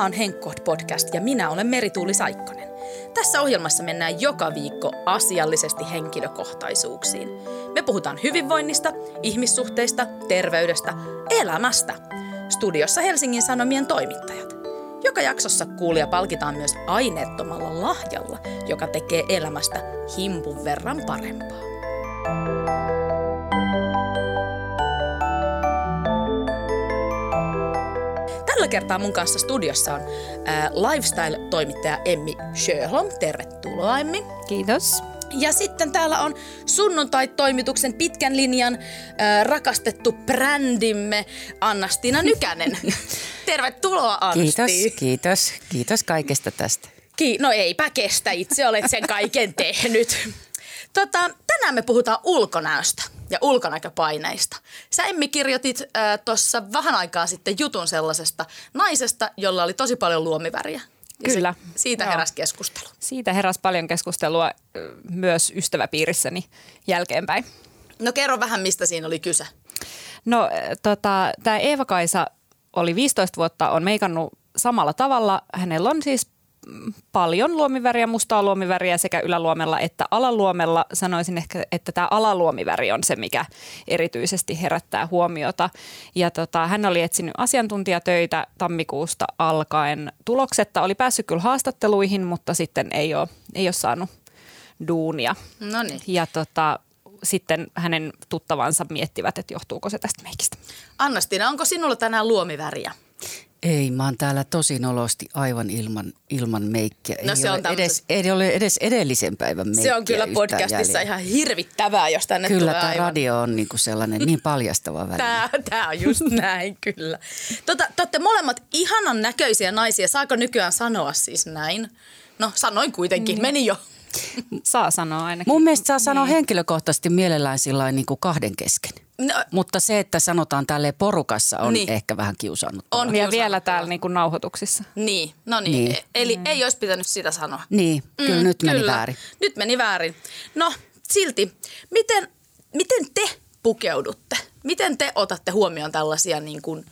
Tämä on Henkkoht podcast ja minä olen Merituuli Saikkonen. Tässä ohjelmassa mennään joka viikko asiallisesti henkilökohtaisuuksiin. Me puhutaan hyvinvoinnista, ihmissuhteista, terveydestä, elämästä. Studiossa Helsingin Sanomien toimittajat. Joka jaksossa kuulija palkitaan myös aineettomalla lahjalla, joka tekee elämästä himpun verran parempaa. Kertaa mun kanssa studiossa on äh, lifestyle-toimittaja Emmi Sjöholm. Tervetuloa Emmi. Kiitos. Ja sitten täällä on sunnuntai-toimituksen pitkän linjan äh, rakastettu brändimme Annastina Nykänen. Tervetuloa Ansti. Kiitos, kiitos. Kiitos kaikesta tästä. Ki- no eipä kestä, itse olet sen kaiken tehnyt. Tota, tänään me puhutaan ulkonäöstä ja ulkonäköpaineista. Sä Emmi kirjoitit äh, tuossa vähän aikaa sitten jutun sellaisesta naisesta, jolla oli tosi paljon luomiväriä. Ja Kyllä. Se, siitä Joo. heräsi keskustelu. Siitä heräsi paljon keskustelua myös ystäväpiirissäni jälkeenpäin. No kerro vähän, mistä siinä oli kyse. No tota, tämä Eeva-Kaisa oli 15 vuotta, on meikannut samalla tavalla. Hänellä on siis paljon luomiväriä, mustaa luomiväriä sekä yläluomella että alaluomella. Sanoisin ehkä, että tämä alaluomiväri on se, mikä erityisesti herättää huomiota. Ja tota, hän oli etsinyt asiantuntijatöitä tammikuusta alkaen. Tuloksetta oli päässyt kyllä haastatteluihin, mutta sitten ei ole, ei ole saanut duunia. No niin. Ja tota, sitten hänen tuttavansa miettivät, että johtuuko se tästä meikistä. Annastina, onko sinulla tänään luomiväriä? Ei, mä oon täällä tosi nolosti aivan ilman, ilman meikkiä. No ei se on ole tämmöset- edes, ei ole edes edellisen päivän meikkiä Se on kyllä podcastissa jäljellä. ihan hirvittävää, jos tänne Kyllä tulee tämä aivan. radio on niinku sellainen niin paljastava väline. Tää, tää on just näin, kyllä. Tota, te olette molemmat ihanan näköisiä naisia. Saako nykyään sanoa siis näin? No, sanoin kuitenkin. Meni jo. Saa sanoa ainakin. Mun mielestä saa sanoa henkilökohtaisesti mielellään sillä niin kuin kahden kesken. No, Mutta se, että sanotaan tälle porukassa on Niin. ehkä vähän kiusannut. On. ja vielä täällä niin kuin nauhoituksissa. niin, no niin. Niin. E- Eli ei olisi pitänyt sitä sanoa. Niin, kyllä nyt meni Mm, kyllä. väärin. Nyt meni väärin. No, silti. Miten, miten te pukeudutte? Miten te otatte huomioon tällaisia niin kuin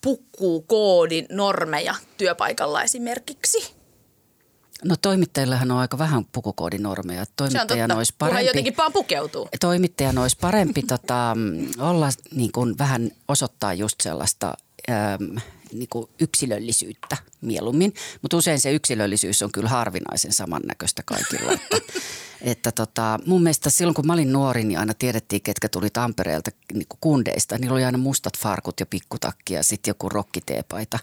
pukkukoodin normeja työpaikalla esimerkiksi? No toimittajillahan on aika vähän pukukoodinormeja. Toimittajan olisi parempi. jotenkin vaan pukeutuu. toimittajan olisi parempi tota, mm, olla niin kuin vähän osoittaa just sellaista äm, niin kuin yksilöllisyyttä mieluummin. Mutta usein se yksilöllisyys on kyllä harvinaisen samannäköistä kaikilla. Että, että tota, mun mielestä silloin kun mä olin nuori, niin aina tiedettiin, ketkä tuli Tampereelta niin kuin kundeista. Niillä oli aina mustat farkut ja pikkutakki ja sitten joku rokkiteepaita.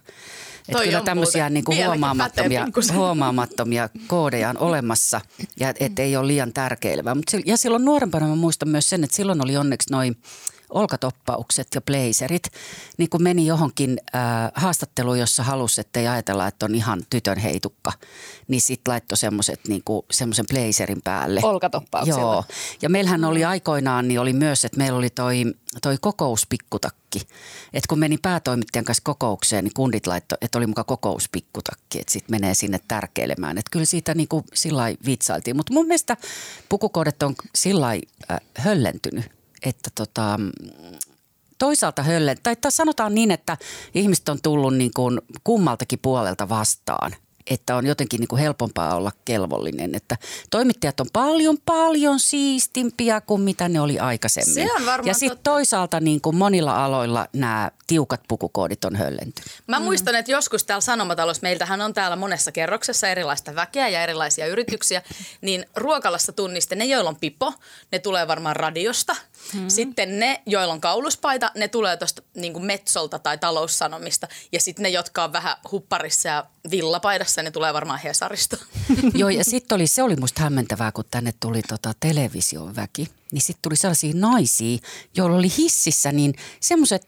Että kyllä tämmöisiä niin kuin huomaamattomia, huomaamattomia koodeja on olemassa ja että ei ole liian tärkeilevää. Mut ja silloin nuorempana mä muistan myös sen, että silloin oli onneksi noin olkatoppaukset ja blazerit, niin kun meni johonkin äh, haastatteluun, jossa halusi, että ei ajatella, että on ihan tytön heitukka, niin sitten laittoi semmoisen niin semmoisen blazerin päälle. Olkatoppauksella. Joo, ja meillähän oli aikoinaan, niin oli myös, että meillä oli toi, toi kokouspikkutakki. Että kun meni päätoimittajan kanssa kokoukseen, niin kundit laittoi, että oli muka kokouspikkutakki, että sitten menee sinne tärkeilemään. Että kyllä siitä niin kuin sillä lailla vitsailtiin. Mutta mun mielestä pukukoodet on sillä lailla, äh, höllentynyt, että tota, mm, toisaalta höllen, tai, tai sanotaan niin, että ihmiset on tullut niin kuin kummaltakin puolelta vastaan. Että on jotenkin niin kuin helpompaa olla kelvollinen. Että toimittajat on paljon, paljon siistimpiä kuin mitä ne oli aikaisemmin. Se on varmaan ja sitten toisaalta niin kuin monilla aloilla nämä tiukat pukukoodit on höllentynyt. Mä muistan, että joskus täällä Sanomatalossa, meiltähän on täällä monessa kerroksessa erilaista väkeä ja erilaisia yrityksiä, niin ruokalassa tunniste ne, joilla on pipo, ne tulee varmaan radiosta. Hmm. Sitten ne, joilla on kauluspaita, ne tulee tuosta niin Metsolta tai taloussanomista. Ja sitten ne, jotka on vähän hupparissa ja villapaidassa, ne tulee varmaan Hesarista. Joo, ja sitten oli, se oli musta hämmentävää, kun tänne tuli tota television väki. Niin sitten tuli sellaisia naisia, joilla oli hississä niin semmoiset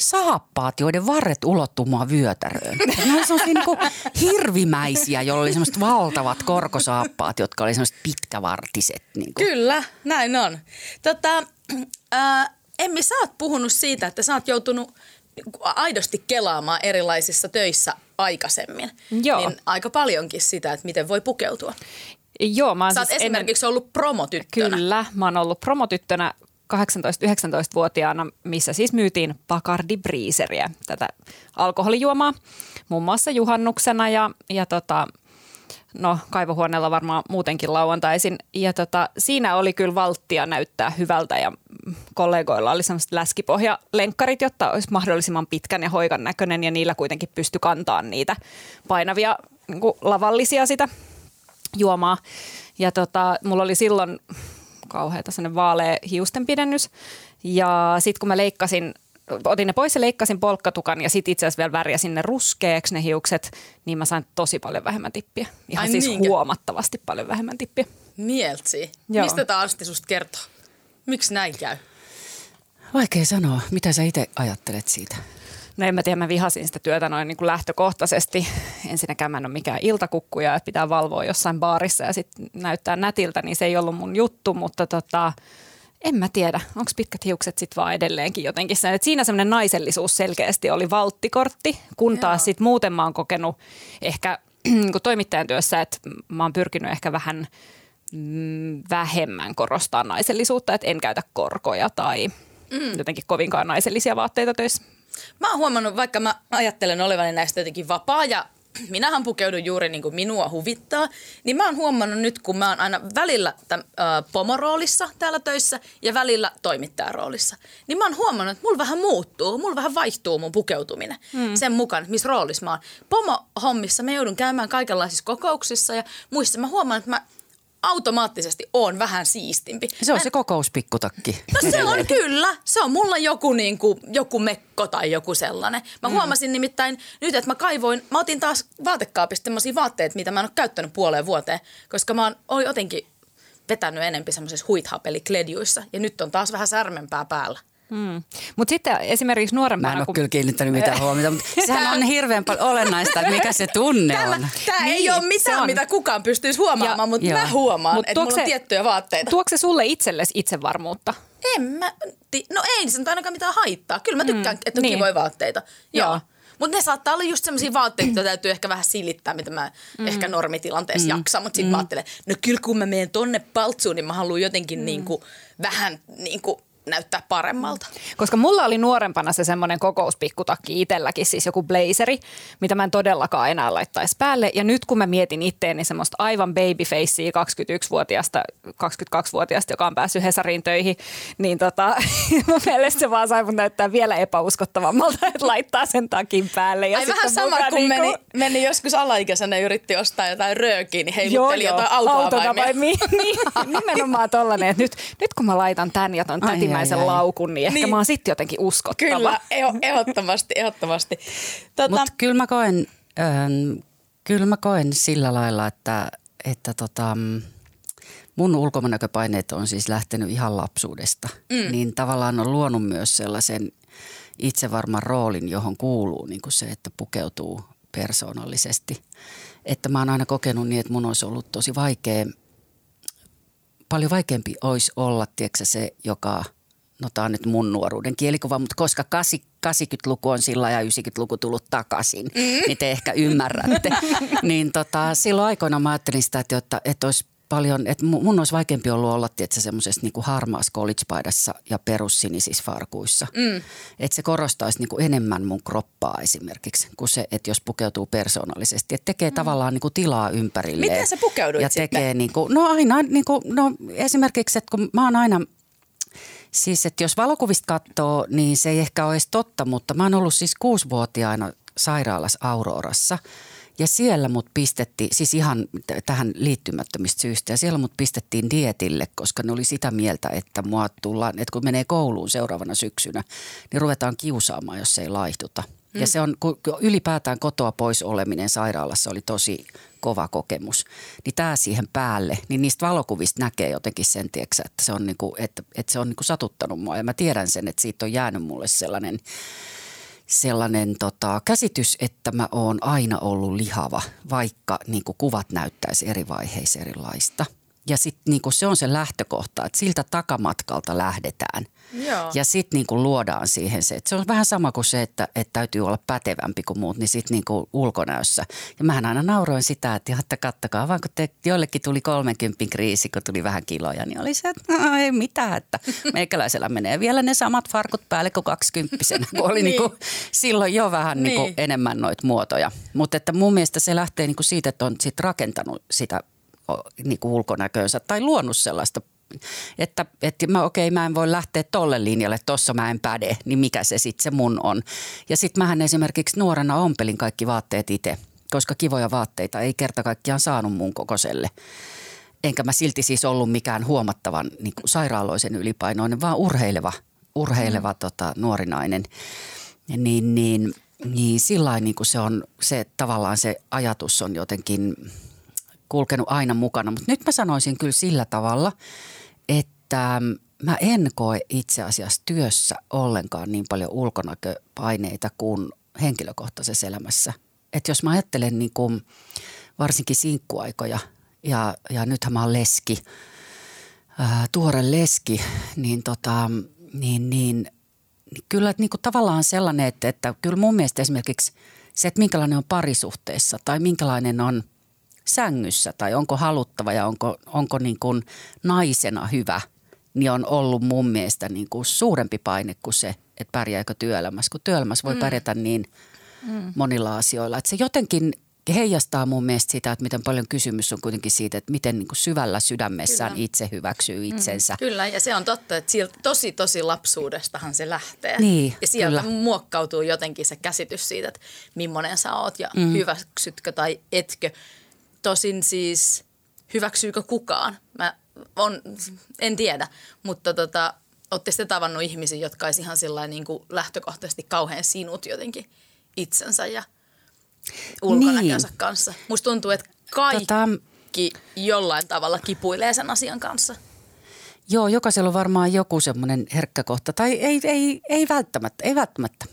saappaat, joiden varret ulottuu mua vyötäröön. Ne oli semmoisia niinku hirvimäisiä, joilla oli semmoiset valtavat korkosaappaat, jotka oli semmoiset pitkävartiset. Niinku. Kyllä, näin on. Tota, ää, Emmi, sä oot puhunut siitä, että sä oot joutunut aidosti kelaamaan erilaisissa töissä aikaisemmin. Joo. Niin aika paljonkin sitä, että miten voi pukeutua. Joo, mä oon Sä oot siis esimerkiksi ollut promotyttönä. Ennen, kyllä, mä oon ollut promotyttönä 18-19-vuotiaana, missä siis myytiin Bacardi Breezeriä, tätä alkoholijuomaa, muun muassa juhannuksena ja, ja tota, no kaivohuoneella varmaan muutenkin lauantaisin. Ja tota, siinä oli kyllä valttia näyttää hyvältä ja kollegoilla oli semmoiset läskipohjalenkkarit, jotta olisi mahdollisimman pitkän ja hoikan näköinen ja niillä kuitenkin pysty kantamaan niitä painavia niin lavallisia sitä juomaa. Ja tota, mulla oli silloin kauheata sellainen vaalea hiustenpidennys. Ja sitten kun mä leikkasin otin ne pois ja leikkasin polkkatukan ja sitten itse asiassa vielä värjäsin ne ruskeaksi ne hiukset, niin mä sain tosi paljon vähemmän tippiä. Ihan Ai siis niinkö? huomattavasti paljon vähemmän tippiä. Mieltsi. Joo. Mistä tämä Ansti susta kertoo? Miksi näin käy? Vaikea sanoa. Mitä sä itse ajattelet siitä? No en mä tiedä, mä vihasin sitä työtä noin niin kuin lähtökohtaisesti. Ensinnäkään mä en ole mikään iltakukkuja, että pitää valvoa jossain baarissa ja sitten näyttää nätiltä, niin se ei ollut mun juttu, mutta tota, en mä tiedä, onko pitkät hiukset sitten vaan edelleenkin jotenkin sen. Et siinä semmoinen naisellisuus selkeästi oli valttikortti, kun taas sitten muuten mä oon kokenut ehkä niin toimittajan työssä, että mä oon pyrkinyt ehkä vähän mm, vähemmän korostaa naisellisuutta, että en käytä korkoja tai mm. jotenkin kovinkaan naisellisia vaatteita töissä. Mä oon huomannut, vaikka mä ajattelen olevani näistä jotenkin vapaa ja minähän pukeudun juuri niin kuin minua huvittaa, niin mä oon huomannut nyt, kun mä oon aina välillä täm, äh, pomoroolissa täällä töissä ja välillä toimittajaroolissa, niin mä oon huomannut, että mulla vähän muuttuu, mulla vähän vaihtuu mun pukeutuminen hmm. sen mukaan, missä roolissa mä oon. Pomo-hommissa mä joudun käymään kaikenlaisissa kokouksissa ja muissa mä huomaan, että mä automaattisesti on vähän siistimpi. Se on Mä... se kokouspikkutakki. No se on kyllä. Se on mulla joku, niin kuin, joku mekko tai joku sellainen. Mä mm. huomasin nimittäin nyt, että mä kaivoin, mä otin taas vaatekaapista semmoisia vaatteita, mitä mä en ole käyttänyt puoleen vuoteen, koska mä oon jotenkin vetänyt enempi semmoisessa huithapelikledjuissa ja nyt on taas vähän särmempää päällä. Hmm. Mutta sitten esimerkiksi nuorempana... Mä en ole kun... kyllä kiinnittänyt mitään huomiota, mutta sehän on hirveän paljon olennaista, että mikä se tunne tämä, on. Tämä niin, ei ole mitään, mitä kukaan pystyisi huomaamaan, mutta mä huomaan, Mut että mulla on tiettyjä vaatteita. Tuokse sulle itsellesi itsevarmuutta? En mä, no ei se nyt ainakaan mitään haittaa. Kyllä mä tykkään, mm, että on niin. kivoja vaatteita. Joo. Joo. Mutta ne saattaa olla just sellaisia vaatteita, joita täytyy ehkä vähän silittää, mitä mä mm. ehkä normitilanteessa mm. jaksan. Mutta sitten mm. mä ajattelen, no kyllä kun mä menen tonne paltsuun, niin mä haluan jotenkin mm. niinku, vähän niinku, näyttää paremmalta. Koska mulla oli nuorempana se semmoinen kokouspikkutakki itselläkin, siis joku blazeri, mitä mä en todellakaan enää laittaisi päälle. Ja nyt kun mä mietin itteeni semmoista aivan babyfacea 21-vuotiaasta, 22-vuotiaasta, joka on päässyt Hesariin töihin, niin tota, mun mielestä se vaan sai mun näyttää vielä epäuskottavammalta, että laittaa sen takin päälle. Ja Ai vähän sama kuin niinku... meni, meni joskus alaikäisenä yritti ostaa jotain röökiä, niin heilutteli joo, jotain autoa, vai, vai mi- niin, nimenomaan tollanen, että nyt, nyt kun mä laitan tän ja ton tätimäisen ensimmäisen ai, laukun, niin, niin ehkä mä oon sitten jotenkin uskottava. Kyllä, ehdottomasti, ehdottomasti. Tota... Mutta kyllä mä koen, ähm, kyllä mä koen sillä lailla, että, että tota, mun ulkomanäköpaineet on siis lähtenyt ihan lapsuudesta. Mm. Niin tavallaan on luonut myös sellaisen itsevarman roolin, johon kuuluu niin kuin se, että pukeutuu persoonallisesti. Että mä oon aina kokenut niin, että mun olisi ollut tosi vaikea, paljon vaikeampi olisi olla, tiedätkö, se, joka – no tämä on nyt mun nuoruuden kielikuva, mutta koska 80-luku on sillä ja 90-luku tullut takaisin, mm. niin te ehkä ymmärrätte. niin tota, silloin aikoina mä ajattelin sitä, että, että, että olisi paljon, että mun olisi vaikeampi ollut olla tietysti semmoisessa niin harmaassa collegepaidassa ja perussinisissä farkuissa. Mm. Että se korostaisi niin kuin enemmän mun kroppaa esimerkiksi, kuin se, että jos pukeutuu persoonallisesti. Että tekee mm. tavallaan niin kuin tilaa ympärille. Miten sä pukeuduit ja tekee niin kuin, No aina, niin kuin, no esimerkiksi, että kun mä oon aina – Siis, että jos valokuvista katsoo, niin se ei ehkä ole edes totta, mutta mä oon ollut siis kuusivuotiaana sairaalassa Aurorassa. Ja siellä mut pistettiin, siis ihan tähän liittymättömistä syystä, ja siellä mut pistettiin dietille, koska ne oli sitä mieltä, että mua tullaan, että kun menee kouluun seuraavana syksynä, niin ruvetaan kiusaamaan, jos ei laihduta. Mm. Ja se on, kun ylipäätään kotoa pois oleminen sairaalassa oli tosi kova kokemus. Niin tämä siihen päälle, niin niistä valokuvista näkee jotenkin sen, tieksä, että se on, niinku, että, että se on niinku satuttanut mua. Ja mä tiedän sen, että siitä on jäänyt mulle sellainen, sellainen tota, käsitys, että mä oon aina ollut lihava, vaikka niinku kuvat näyttäisi eri vaiheissa erilaista. Ja sitten niinku se on se lähtökohta, että siltä takamatkalta lähdetään. Joo. Ja sitten niinku luodaan siihen se, että se on vähän sama kuin se, että, että täytyy olla pätevämpi kuin muut, niin sitten niinku ulkonäössä. Ja mähän aina nauroin sitä, että, että kattokaa vaan kun te, joillekin tuli 30 kriisi, kun tuli vähän kiloja, niin oli se, että no, ei mitään, että meikäläisellä menee vielä ne samat farkut päälle kuin 20 kun oli Niin. niinku, silloin jo vähän niinku Niin. enemmän noita muotoja. Mutta että mun mielestä se lähtee niinku siitä, että on sit rakentanut sitä o, niinku ulkonäköönsä tai luonut sellaista että, että mä, okei, mä en voi lähteä tolle linjalle, tossa mä en päde, niin mikä se sitten se mun on. Ja sitten mähän esimerkiksi nuorena ompelin kaikki vaatteet itse, koska kivoja vaatteita ei kerta kaikkiaan saanut mun kokoiselle. Enkä mä silti siis ollut mikään huomattavan niin kuin sairaaloisen ylipainoinen, vaan urheileva, urheileva mm. tota, nuori nainen. Niin, niin, niin sillä niin kuin se on, se tavallaan se ajatus on jotenkin kulkenut aina mukana. Mutta nyt mä sanoisin kyllä sillä tavalla, että mä en koe itse asiassa työssä ollenkaan niin paljon ulkonäköpaineita kuin henkilökohtaisessa elämässä. Että jos mä ajattelen niin kuin varsinkin sinkkuaikoja ja, ja nythän mä oon leski, ää, tuore leski, niin, tota, niin, niin, niin kyllä niin kuin tavallaan sellainen, että, että kyllä mun mielestä esimerkiksi se, että minkälainen on parisuhteessa tai minkälainen on sängyssä tai onko haluttava ja onko, onko niin kuin naisena hyvä, niin on ollut mun mielestä niin kuin suurempi paine kuin se, että pärjääkö työelämässä. Kun työelämässä voi mm. pärjätä niin mm. monilla asioilla. Että se jotenkin heijastaa mun mielestä sitä, että miten paljon kysymys on kuitenkin siitä, että miten niin kuin syvällä sydämessään Kyllä. itse hyväksyy itsensä. Kyllä, ja se on totta, että sieltä tosi tosi lapsuudestahan se lähtee. Niin, ja sieltä kyllä. muokkautuu jotenkin se käsitys siitä, että millainen sä oot ja mm. hyväksytkö tai etkö. Tosin siis hyväksyykö kukaan? Mä on, en tiedä, mutta tota, ootte sitten tavannut ihmisiä, jotka olisi ihan niin kuin lähtökohtaisesti kauhean sinut jotenkin itsensä ja ulkonäkönsä Niin. kanssa. Musta tuntuu, että kaikki Tota, jollain tavalla kipuilee sen asian kanssa. Joo, jokaisella on varmaan joku semmoinen herkkä kohta. Tai ei, ei, ei välttämättä, ei välttämättä.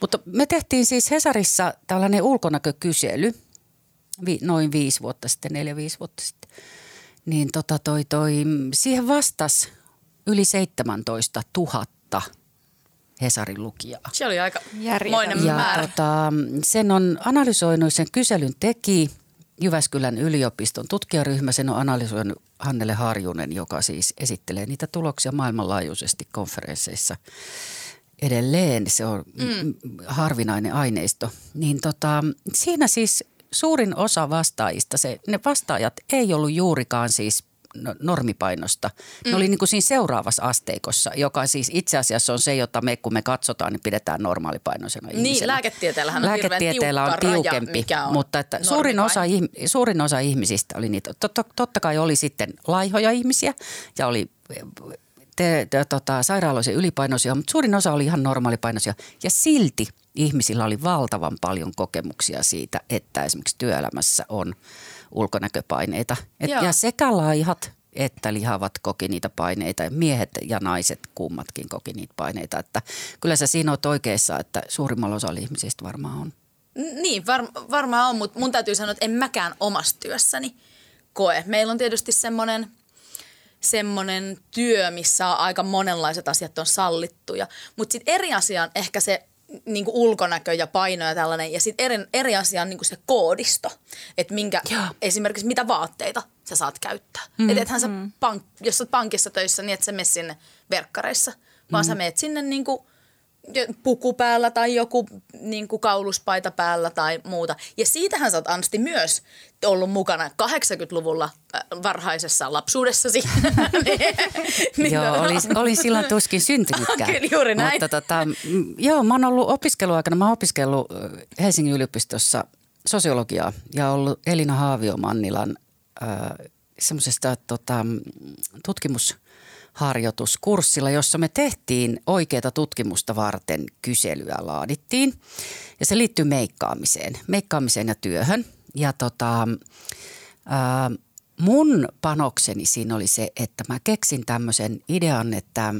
Mutta me tehtiin siis Hesarissa tällainen ulkonäkökysely vi, noin viisi vuotta sitten, neljä viisi vuotta sitten. Niin tota toi, toi, siihen vastasi yli 17 000 Hesarin lukijaa. Se oli aika Järjetön. Ja määrä. tota, sen on analysoinut, sen kyselyn teki Jyväskylän yliopiston tutkijaryhmä. Sen on analysoinut Hannele Harjunen, joka siis esittelee niitä tuloksia maailmanlaajuisesti konferensseissa edelleen. Se on mm. harvinainen aineisto. Niin tota, siinä siis suurin osa vastaajista, se, ne vastaajat ei ollut juurikaan siis no- normipainosta. Ne oli niin kuin siinä seuraavassa asteikossa, joka siis itse asiassa on se, jota me kun me katsotaan, niin pidetään normaalipainoisena Niin, ihmisenä. lääketieteellähän on Lääketieteellä on raja, tiukempi, mikä on mutta että suurin, osa, suurin osa ihmisistä oli niitä. Totta, totta kai oli sitten laihoja ihmisiä ja oli te, te, tota, sairaaloisia ylipainoisia, mutta suurin osa oli ihan normaalipainoisia. Ja silti ihmisillä oli valtavan paljon kokemuksia siitä, että esimerkiksi työelämässä on ulkonäköpaineita. Et, Joo. ja sekä laihat että lihavat koki niitä paineita ja miehet ja naiset kummatkin koki niitä paineita. Että kyllä sä siinä oot oikeassa, että suurimmalla osalla ihmisistä varmaan on. Niin, var, varmaan on, mutta mun täytyy sanoa, että en mäkään omassa työssäni koe. Meillä on tietysti semmoinen semmoinen työ, missä aika monenlaiset asiat on sallittuja. Mutta sitten eri asia on ehkä se niin ulkonäkö ja paino ja tällainen. Ja sitten eri, eri asia on niin se koodisto. Että minkä, Joo. esimerkiksi mitä vaatteita sä saat käyttää. Mm, että ethän sä, pank, jos sä oot pankissa töissä, niin et sä mene sinne verkkareissa. Vaan mm. sä meet sinne niin kuin puku päällä tai joku niin kuin kauluspaita päällä tai muuta. Ja siitähän sä oot Ansti myös ollut mukana 80-luvulla äh, varhaisessa lapsuudessasi. niin, Joo, tota- olin, olin silloin tuskin syntynytkään. Kyllä, juuri näin. Mutta tota, joo, mä oon ollut opiskeluaikana, mä oon opiskellut ö, Helsingin yliopistossa sosiologiaa ja ollut Elina Haavio-Mannilan äh, semmoisesta tota, mm, tutkimusharjoituskurssilla, jossa me tehtiin oikeaa tutkimusta varten kyselyä laadittiin. Ja se liittyy meikkaamiseen, meikkaamiseen ja työhön. Ja tota, ää, mun panokseni siinä oli se, että mä keksin tämmöisen idean, että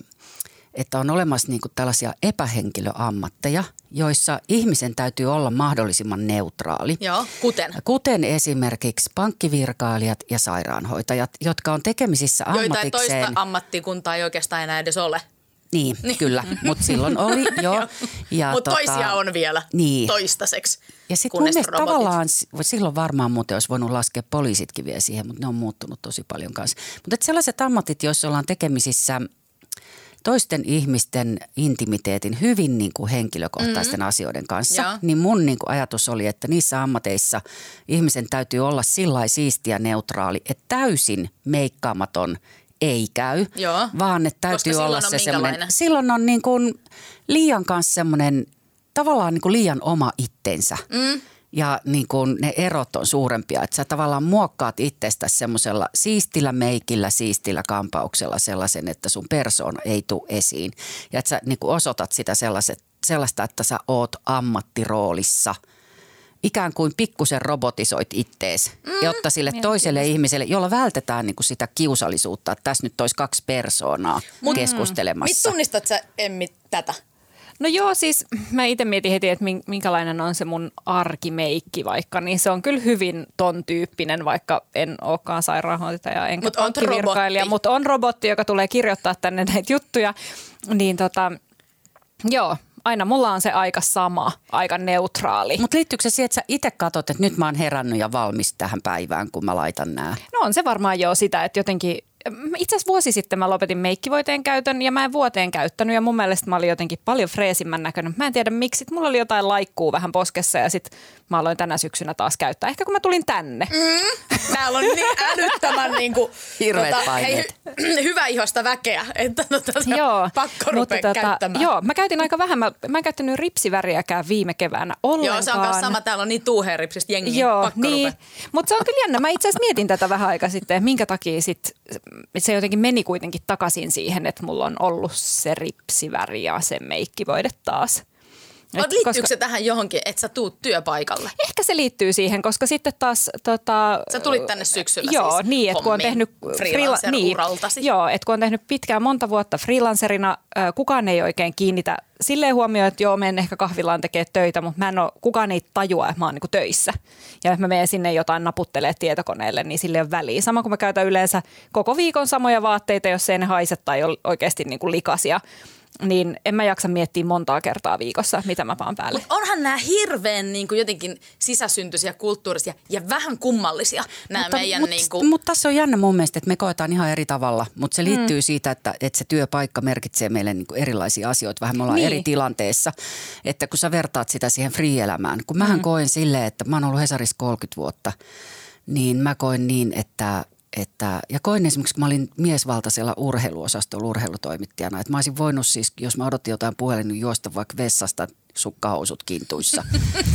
että on olemassa niin kuin tällaisia epähenkilöammatteja, joissa ihmisen täytyy olla mahdollisimman neutraali. Joo, kuten? Kuten esimerkiksi pankkivirkailijat ja sairaanhoitajat, jotka on tekemisissä ammatikseen. toista ammattikuntaa ei oikeastaan enää edes ole. Niin, kyllä, mutta silloin oli jo. Ja Mutta tota, toisia on vielä Niin. toistaiseksi, Ja sitten mun mielestä robotit. tavallaan, silloin varmaan muuten olisi voinut laskea poliisitkin vielä siihen, mutta ne on muuttunut tosi paljon kanssa. Mutta sellaiset ammatit, joissa ollaan tekemisissä toisten ihmisten intimiteetin hyvin niin kuin henkilökohtaisten mm-hmm. asioiden kanssa, Joo. niin mun niin kuin ajatus oli, että niissä ammateissa ihmisen täytyy olla sillä siisti ja neutraali, että täysin meikkaamaton ei käy, Joo. vaan että Koska täytyy silloin olla se semmoinen, silloin on niin kuin liian kanssa semmoinen, tavallaan niin kuin liian oma itsensä. Mm. Ja niin kuin ne erot on suurempia, että sä tavallaan muokkaat itsestäsi semmoisella siistillä meikillä, siistillä kampauksella sellaisen, että sun persoona ei tule esiin. Ja että sä niin kuin osoitat sitä sellaiset, sellaista, että sä oot ammattiroolissa – ikään kuin pikkusen robotisoit ittees, mm, jotta sille toiselle ihmiselle, jolla vältetään niin kuin sitä kiusallisuutta, että tässä nyt olisi kaksi persoonaa Mit keskustelemassa. tunnistat sä, Emmi, tätä? No joo, siis mä itse mietin heti, että min- minkälainen on se mun arkimeikki vaikka, niin se on kyllä hyvin ton tyyppinen, vaikka en olekaan sairaanhoitaja enkä Mut pankkivirkailija, robotti. mutta on robotti, joka tulee kirjoittaa tänne näitä juttuja, niin tota, joo, aina mulla on se aika sama, aika neutraali. Mutta liittyykö se siihen, että sä itse katsot, että nyt mä oon herännyt ja valmis tähän päivään, kun mä laitan nämä? No on se varmaan jo sitä, että jotenkin, itse asiassa vuosi sitten mä lopetin meikkivoiteen käytön ja mä en vuoteen käyttänyt ja mun mielestä mä olin jotenkin paljon freesimmän näköinen. Mä en tiedä miksi, mulla oli jotain laikkuu vähän poskessa ja sitten mä aloin tänä syksynä taas käyttää. Ehkä kun mä tulin tänne. Mm. Täällä on niin älyttömän niin kuin, Hirveet paineet. hei, hyvä ihosta väkeä, että tota, Joo, pakko rupea käyttämään. Joo, mä käytin aika vähän. Mä, mä en käyttänyt ripsiväriäkään viime keväänä ollenkaan. Joo, se on myös sama. Täällä on niin tuuheeripsistä jengiä. Joo, pakko niin. Mutta se on kyllä jännä. Mä itse asiassa mietin tätä vähän aikaa sitten, minkä takia sit, se jotenkin meni kuitenkin takaisin siihen, että mulla on ollut se ripsiväri ja se meikkivoide taas. Et liittyykö koska- se tähän johonkin, että sä tuut työpaikalle? Ehkä se liittyy siihen, koska sitten taas... Tota, Sä tulit tänne syksyllä Joo, siis niin, että kun on tehnyt... freelancer-uraltasi. niin, joo, että kun on tehnyt pitkään monta vuotta freelancerina, kukaan ei oikein kiinnitä silleen huomioon, että joo, menen ehkä kahvilaan tekee töitä, mutta mä en ole, kukaan ei tajua, että mä oon niinku töissä. Ja jos mä menen sinne jotain naputtelee tietokoneelle, niin sille on väliä. Sama kuin mä käytän yleensä koko viikon samoja vaatteita, jos ei ne haise tai ole oikeasti niinku likaisia, niin en mä jaksa miettiä montaa kertaa viikossa, mitä mä paan päälle. Mut onhan nämä hirveän niin kuin jotenkin sisäsyntyisiä, kulttuurisia ja vähän kummallisia nämä mutta, meidän mutta, niin kuin, mutta tässä on jännä mun mielestä, että me koetaan ihan eri tavalla, mutta se liittyy mm. siitä, että, että se työpaikka merkitsee meille niin kuin erilaisia asioita. Vähän me ollaan Niin. eri tilanteessa, että kun sä vertaat sitä siihen free-elämään, kun mähän mm. koen silleen, että mä oon ollut Hesarissa 30 vuotta, niin mä koen niin, että että, ja koin esimerkiksi, kun mä olin miesvaltaisella urheiluosastolla urheilutoimittajana, että mä olisin voinut siis, jos mä odotin jotain puhelin, niin juosta vaikka vessasta sukkahousut kintuissa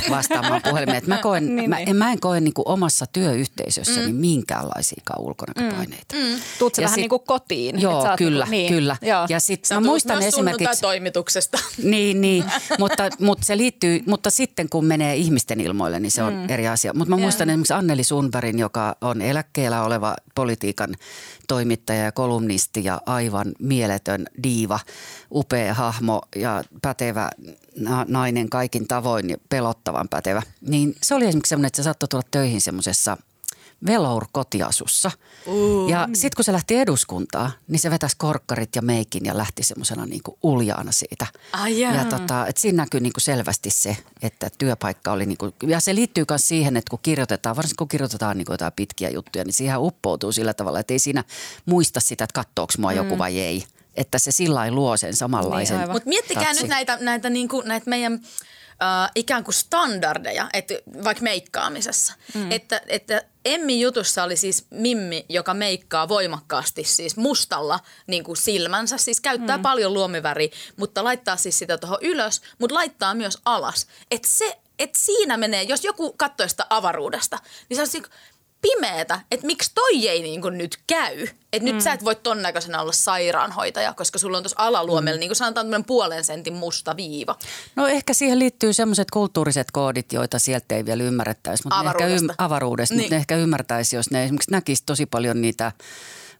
vastaamaan puhelimeen. Että mä, koen, Niin, mä, niin. en, mä en koe niin kuin omassa työyhteisössäni mm. minkäänlaisiakaan ulkonäköpaineita. Mm. Tuut sä Ja vähän sit- niin kuin kotiin. Joo, oot kyllä, niinku- niin, kyllä. Joo. Ja sitten sä mä muistan esimerkiksi... toimituksesta. Niin, niin. mutta, mutta se liittyy, mutta sitten kun menee ihmisten ilmoille, niin se on mm. eri asia. Mutta mä muistan esimerkiksi Anneli Sundbergin, joka on eläkkeellä oleva politiikan toimittaja ja kolumnisti ja aivan mieletön diiva, upea hahmo ja pätevä nainen kaikin tavoin, pelottavan pätevä. Niin se oli esimerkiksi semmoinen, että se saattoi tulla töihin semmoisessa velour kotiasussa. Uh. Ja sitten kun se lähti eduskuntaan, niin se vetäisi korkkarit ja meikin ja lähti semmoisena niinku uljaana siitä. Ai jaa. ja tota, et siinä näkyy niinku selvästi se, että työpaikka oli niinku, ja se liittyy myös siihen, että kun kirjoitetaan, varsinkin kun kirjoitetaan niinku jotain pitkiä juttuja, niin siihen uppoutuu sillä tavalla, että ei siinä muista sitä, että kattooks mua mm. joku vai ei. Että se sillä lailla luo sen samanlaisen Niin. Mutta miettikää tatsin. nyt näitä, näitä, niin kuin, näitä meidän äh, ikään kuin standardeja, että vaikka meikkaamisessa. Mm. Että, että Emmi jutussa oli siis Mimmi, joka meikkaa voimakkaasti siis mustalla niin kuin silmänsä, siis käyttää mm. paljon luomiväriä, mutta laittaa siis sitä tuohon ylös, mutta laittaa myös alas. Että se, että siinä menee, jos joku katsoo sitä avaruudesta, niin se on siis pimeetä, että miksi toi ei niin kuin nyt käy. Että nyt sä et voi ton näköisenä olla sairaanhoitaja, koska sulla on tuossa alaluomella, mm. niin kuin sanotaan, tämmöinen puolen sentin musta viiva. No ehkä siihen liittyy semmoiset kulttuuriset koodit, joita sieltä ei vielä ymmärrettäisi. Mutta ne ehkä Avaruudesta. avaruudesta, Niin. mutta ne ehkä ymmärtäisi, jos ne esimerkiksi näkisi tosi paljon niitä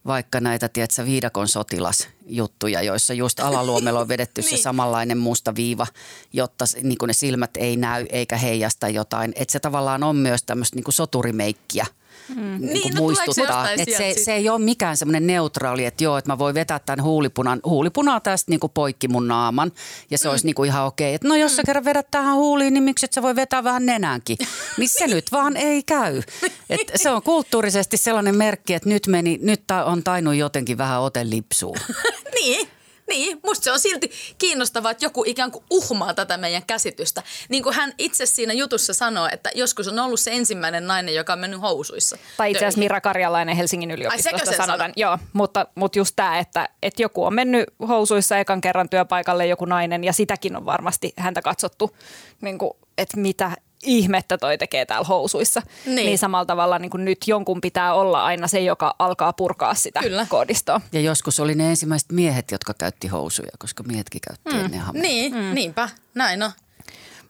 vaikka näitä, tiedätkö, viidakon sotilasjuttuja, joissa just alaluomella on vedetty niin. se samanlainen musta viiva, jotta niin ne silmät ei näy eikä heijasta jotain. Että se tavallaan on myös tämmöistä niin soturimeikkiä – mm. niin, niin no, muistuttaa. Että se, se ei ole mikään semmoinen neutraali, että joo, että mä voin vetää tämän huulipunan, huulipunaa tästä niin kuin poikki mun naaman ja se mm. olisi niin kuin ihan okei. Että no jos sä kerran vedät tähän huuliin, niin miksi et sä voi vetää vähän nenänkin? Niin se nyt vaan ei käy. Et se on kulttuurisesti sellainen merkki, että nyt, meni, nyt on tainnut jotenkin vähän ote lipsuun. niin. Niin, musta se on silti kiinnostavaa, että joku ikään kuin uhmaa tätä meidän käsitystä. Niin kuin hän itse siinä jutussa sanoo, että joskus on ollut se ensimmäinen nainen, joka on mennyt housuissa. Tai itse asiassa Mira Karjalainen Helsingin yliopistosta Ai, sanotaan. Joo, mutta, mutta just tämä, että, että joku on mennyt housuissa ekan kerran työpaikalle joku nainen ja sitäkin on varmasti häntä katsottu, niin kuin, että mitä ihmettä toi tekee täällä housuissa. Niin, niin samalla tavalla niin kuin nyt jonkun pitää olla aina se, joka alkaa purkaa sitä Kyllä. koodistoa. Ja joskus oli ne ensimmäiset miehet, jotka käytti housuja, koska miehetkin käytti mm. ennen hameita. Niin, mm. niinpä, näin on.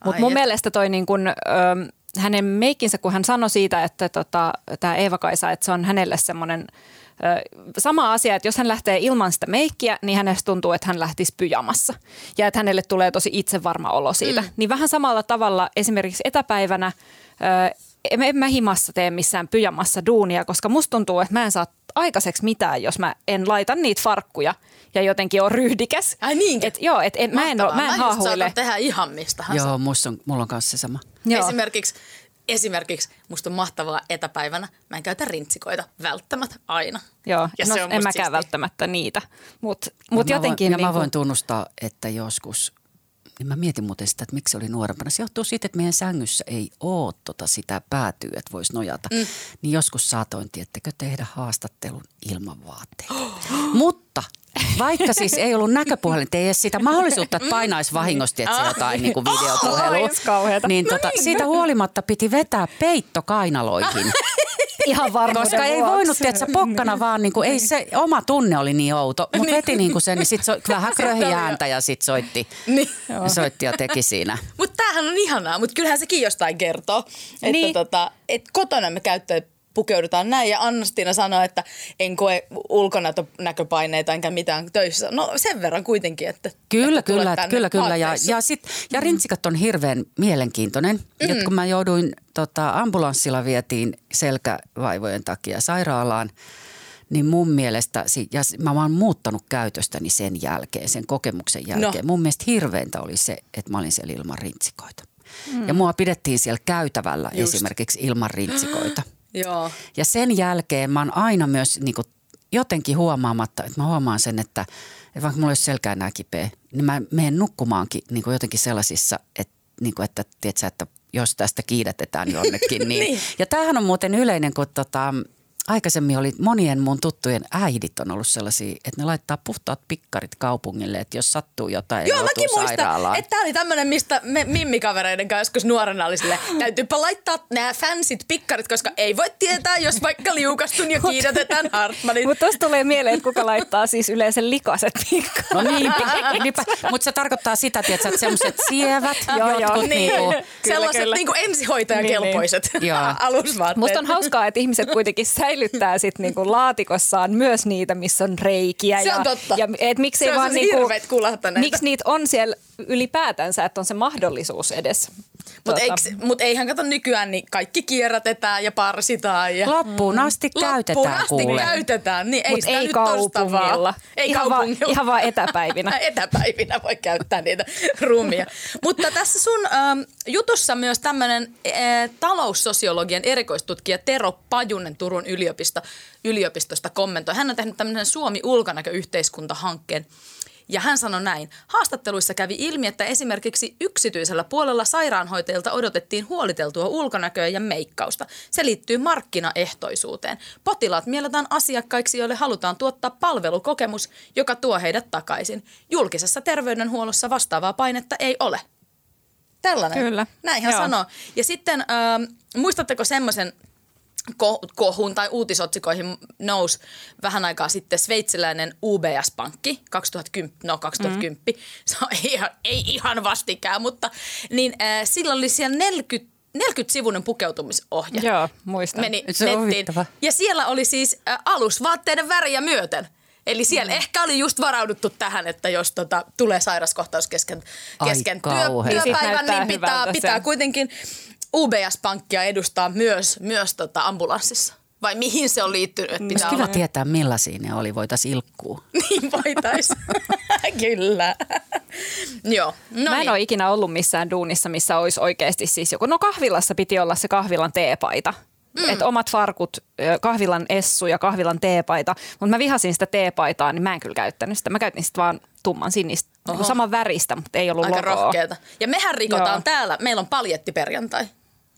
Mutta mun et... mielestä toi niin kun, ö, hänen meikkinsä, kun hän sanoi siitä, että tota, tämä Eeva-Kaisa, että se on hänelle semmoinen – sama asia, että jos hän lähtee ilman sitä meikkiä, niin hänestä tuntuu, että hän lähtisi pyjamassa. Ja että hänelle tulee tosi itsevarma olo siitä. Mm. Niin vähän samalla tavalla esimerkiksi etäpäivänä en, en mä himassa tee missään pyjamassa duunia, koska musta tuntuu, että mä en saa aikaiseksi mitään, jos mä en laita niitä farkkuja ja jotenkin on ryhdikäs. Ai niin? Et, joo, et en, mä en, oo, mä en haahuile. tehdä ihan mistä Joo, on, mulla on kanssa se sama. Joo. Esimerkiksi esimerkiksi musta on mahtavaa etäpäivänä. Mä en käytä rintsikoita välttämättä aina. Joo, ja no, se on en mäkään välttämättä niitä, mutta mut jotenkin... Voin, ja niin mä voin tunnustaa, että joskus, niin mä mietin muuten sitä, että miksi se oli nuorempana. Se johtuu siitä, että meidän sängyssä ei ole tota sitä päätyä, että voisi nojata. Mm. Niin joskus saatoin, tiettekö, tehdä haastattelun ilman vaatteita. Mutta vaikka siis ei ollut näköpuhelin, ei edes sitä mahdollisuutta, että painaisi vahingosti, että se jotain niin kuin videopuhelu. Niin no tota, niin. siitä huolimatta piti vetää peitto kainaloihin. Ihan varmuuden Koska ei voinut, että pokkana vaan, niin kuin, ei se oma tunne oli niin outo, mutta niin. veti niin kuin sen, niin sitten so, vähän kröhi ääntä ja sitten soitti, niin. soitti ja teki siinä. Mutta tämähän on ihanaa, mutta kyllähän sekin jostain kertoo, että niin. tota, et kotona me käyttää pukeudutaan näin. Ja Anna-Stina sanoi, että en koe ulkonäköpaineita enkä mitään töissä. No sen verran kuitenkin, että Kyllä, että kyllä, kyllä, kyllä. Ja, ja, sit, ja rintsikat on hirveän mielenkiintoinen. Mm. Et kun mä jouduin, tota, ambulanssilla vietiin selkävaivojen takia sairaalaan, niin mun mielestä, ja mä oon muuttanut käytöstäni sen jälkeen, sen kokemuksen no. jälkeen. No. Mun mielestä hirveintä oli se, että mä olin siellä ilman rintsikoita. Mm. Ja mua pidettiin siellä käytävällä Just. esimerkiksi ilman rintsikoita. Joo. Ja sen jälkeen mä oon aina myös niin kuin jotenkin huomaamatta, että mä huomaan sen, että, että vaikka mulla olisi selkää enää kipeä, niin mä menen nukkumaankin niin kuin jotenkin sellaisissa, että, niin kuin, että, tiedätkö, että jos tästä kiidätetään jonnekin. Niin. niin. Ja tämähän on muuten yleinen, kun tota, aikaisemmin oli monien mun tuttujen äidit on ollut sellaisia, että ne laittaa puhtaat pikkarit kaupungille, että jos sattuu jotain, Joo, mäkin muistan, että tämä oli tämmöinen, mistä me mimmikavereiden kanssa joskus nuorena oli sille, täytyypä laittaa nämä fansit pikkarit, koska ei voi tietää, jos vaikka liukastun ja kiidätetään Hartmanin. Mutta tuosta tulee mieleen, että kuka laittaa siis yleensä likaset pikkarit. No niin, mutta se tarkoittaa sitä, tietysti, että semmoiset sievät, joo, jotkut joo, niin, niinku, sellaiset kyllä. Niinku ensihoitajakelpoiset niin, niin. alusvaatteet. Musta on hauskaa, että ihmiset kuitenkin säilyvät säilyttää sit niinku laatikossaan myös niitä, missä on reikiä. Se on totta. Ja, et miksei se vaan niinku, miksi niitä on siellä ylipäätänsä, että on se mahdollisuus edes. Mutta tuota. mut eihän kato nykyään, niin kaikki kierrätetään ja parsitaan. Ja, Loppuun asti mm. käytetään Loppuun asti kuule. käytetään, niin ei Mut sitä ei nyt kaupungilla. Ei ihan kaupungilla. Vaan, ihan vaan etäpäivinä. etäpäivinä voi käyttää niitä rumia. Mutta tässä sun ähm, jutussa myös tämmöinen äh, taloussosiologian erikoistutkija Tero Pajunen Turun yliopisto, yliopistosta kommentoi. Hän on tehnyt tämmöisen Suomi ulkonäköyhteiskuntahankkeen ja hän sanoi näin. Haastatteluissa kävi ilmi, että esimerkiksi yksityisellä puolella sairaanhoitajilta odotettiin huoliteltua ulkonäköä ja meikkausta. Se liittyy markkinaehtoisuuteen. Potilaat mielletään asiakkaiksi, joille halutaan tuottaa palvelukokemus, joka tuo heidät takaisin. Julkisessa terveydenhuollossa vastaavaa painetta ei ole. Tällainen. Kyllä. Näin hän sanoo. Ja sitten äh, muistatteko semmoisen kohun tai uutisotsikoihin nousi vähän aikaa sitten sveitsiläinen UBS-pankki 2010, no 2010, mm. se on ihan, ei ihan vastikään, mutta niin äh, sillä oli siellä 40 40-sivuinen pukeutumisohje. Joo, muistan. Meni Se on nettiin. Ja siellä oli siis äh, alusvaatteiden väriä myöten. Eli siellä mm. ehkä oli just varauduttu tähän, että jos tota, tulee sairaskohtaus kesken, Ai kesken työ. Niin sit työpäivän, näyttää niin pitää, pitää kuitenkin UBS-pankkia edustaa myös, myös tota ambulanssissa. Vai mihin se on liittynyt, että pitää Olisi kiva olla? tietää millaisia ne oli, voitaisiin ilkkuu. Niin voitais. Kyllä. Joo. No Mä en niin. ole ikinä ollut missään duunissa, missä olisi oikeasti siis joku, no kahvilassa piti olla se kahvilan teepaita. Mm. Et omat farkut, kahvilan essu ja kahvilan teepaita. Mutta mä vihasin sitä teepaitaa, niin mä en kyllä käyttänyt sitä. Mä käytin sitten vaan tumman sinistä, niin saman väristä, mutta ei ollut Aika logoa. rohkeeta. Ja mehän rikotaan Joo. täällä. Meillä on paljettiperjantai.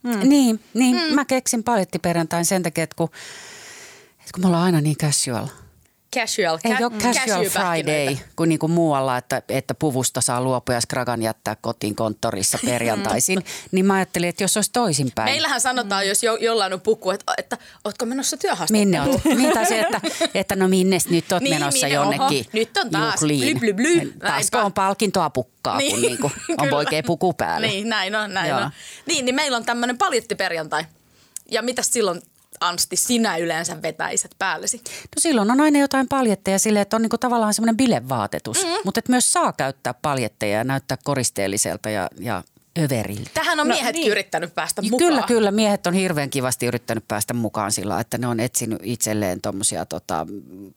Mm. Niin, niin mm. mä keksin palettiperjantain sen takia, että kun, että kun me ollaan aina niin casual. Casual. Ei ca- ole casual. Friday kuin, niin kuin muualla, että, että puvusta saa luopua ja skragan jättää kotiin konttorissa perjantaisin. niin mä ajattelin, että jos olisi toisinpäin. Meillähän sanotaan, jos jo, jollain on puku, että, että ootko menossa työhaastatteluun? Minne oot? Niin, se, että, että no minne nyt oot Niin, menossa minne? jonnekin Oho, nyt on taas bly, bly, bly. Näinpä. on palkintoa pukkaa, niin. kun niinku on oikea puku päällä. Niin, näin on, näin Joo. on. Niin, niin meillä on tämmöinen paljettiperjantai. Ja mitä silloin, Ansti, sinä yleensä vetäiset päällesi? No silloin on aina jotain paljetteja silleen, että on niinku tavallaan semmoinen bilevaatetus. Mm. Mutta myös saa käyttää paljetteja ja näyttää koristeelliselta ja, ja överiltä. Tähän on No, miehetkin niin. yrittänyt päästä mukaan. Kyllä, kyllä. Miehet on hirveän kivasti yrittänyt päästä mukaan sillä, että ne on etsinyt itselleen tuommoisia tota,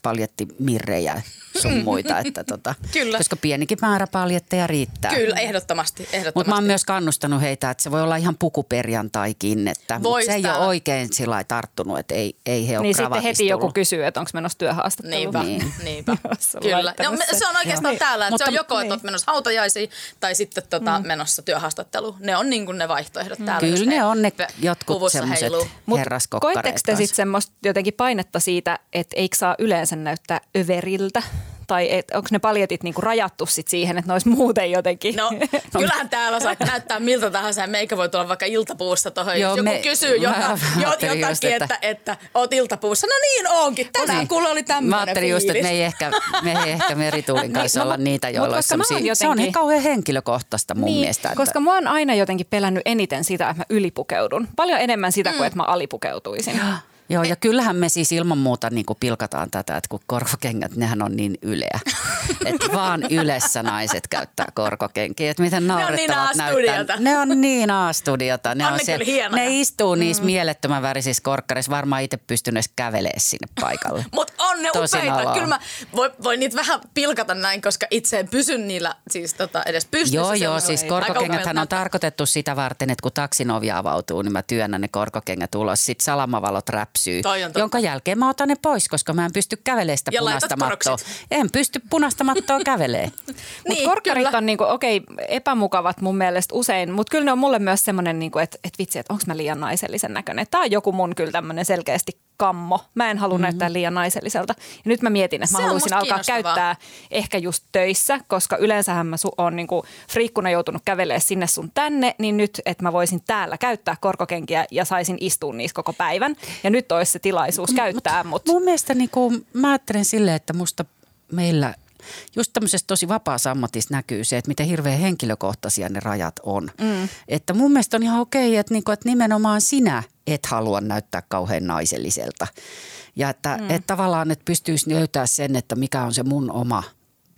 paljettimirrejä sun muita. Että, tota, Kyllä. Koska pienikin määrä paljetteja riittää. Kyllä, ehdottomasti. ehdottomasti. Mutta mä oon myös kannustanut heitä, että se voi olla ihan pukuperjantaikin, että mut Vois se ei ole oikein sillä tarttunut, että ei, ei he ole Niin sitten heti joku tullut. kysyy, että onko menossa työhaastatteluun. Niinpä, Niin. niin. niinpä. Kyllä. No, se on oikeastaan Joo. täällä, että se on Mutta- joko, että niin. menossa hautajaisiin tai sitten tota, mm. menossa työhaastatteluun. Ne on niin kuin ne vaihtoehdot täällä. jos Kyllä ne on ne jotkut semmoiset herraskokkareet. koetteko te sitten semmoista jotenkin painetta siitä, että eikö saa yleensä näyttää överiltä? Tai onko ne paljetit niinku rajattu sit siihen, että ne olisi muuten jotenkin? No, kyllähän täällä saa näyttää miltä tahansa ja meikä voi tulla vaikka iltapuussa tuohon. Joo, joku me- kysyy jota, jo, jotakin, just, että, että- että, että oot iltapuussa. No niin onkin. Tänään Niin. kuulla oli tämmöinen Mä ajattelin just, että me ei ehkä, me ei ehkä merituulin kanssa no, olla mut- niitä, joilla olisi semmosia- Se on jotenkin- niin kauhean henkilökohtaista mun niin, mielestä. Että, koska mä oon aina jotenkin pelännyt eniten sitä, että mä ylipukeudun. Paljon enemmän sitä kuin, että mä alipukeutuisin. Joo, ja kyllähän me siis ilman muuta niin kuin pilkataan tätä, että kun korkokengät, nehän on niin yleä. että vaan ylessä naiset käyttää korkokenkiä. Että miten on niin naurettavat A-studiota. näyttää. Ne on niin A-studiota. Ne, On on ne siellä- hienoja. ne istuu niissä mielettömän värisissä korkkareissa. Varmaan itse pystynyt kävelemään sinne paikalle. Mutta on ne upeita. Kyllä mä voin, voin niitä vähän pilkata näin, koska itse en pysy niillä siis tota, edes pystyssä. Joo, joo, siis korkokengäthän on tarkoitettu sitä varten, että kun taksin ovi avautuu, niin mä työnnän ne korkokengät ulos. Sitten salamavalot räpsyy, Totta. jonka jälkeen mä otan ne pois, koska mä en pysty kävelemään sitä Ja punaista mattoa. En pysty punaista mattoa kävelee. Mutta Niin, korkkarit kyllä. on niinku, okei, epämukavat mun mielestä usein, mutta kyllä ne on mulle myös semmoinen, niinku, että et vitsi, että onko mä liian naisellisen näköinen. Tämä on joku mun kyllä tämmöinen selkeästi kammo. Mä en halua mm-hmm. näyttää liian naiselliselta. Ja nyt mä mietin, että mä Se haluaisin alkaa käyttää ehkä just töissä, koska yleensähän mä su- oon niinku friikkuna joutunut kävelemään sinne sun tänne, niin nyt, että mä voisin täällä käyttää korkokenkiä ja saisin istua niissä koko päivän. Ja nyt olisi se tilaisuus käyttää, mutta Mun mielestä niin kuin, mä ajattelen silleen, että musta meillä just tämmöisessä tosi vapaassa ammatissa näkyy se, että miten hirveän henkilökohtaisia ne rajat on. Mm. Että mun mielestä on ihan okei, että, niin kuin, että nimenomaan sinä et halua näyttää kauhean naiselliselta. Ja että, mm. että tavallaan, että pystyisi löytää sen, että mikä on se mun oma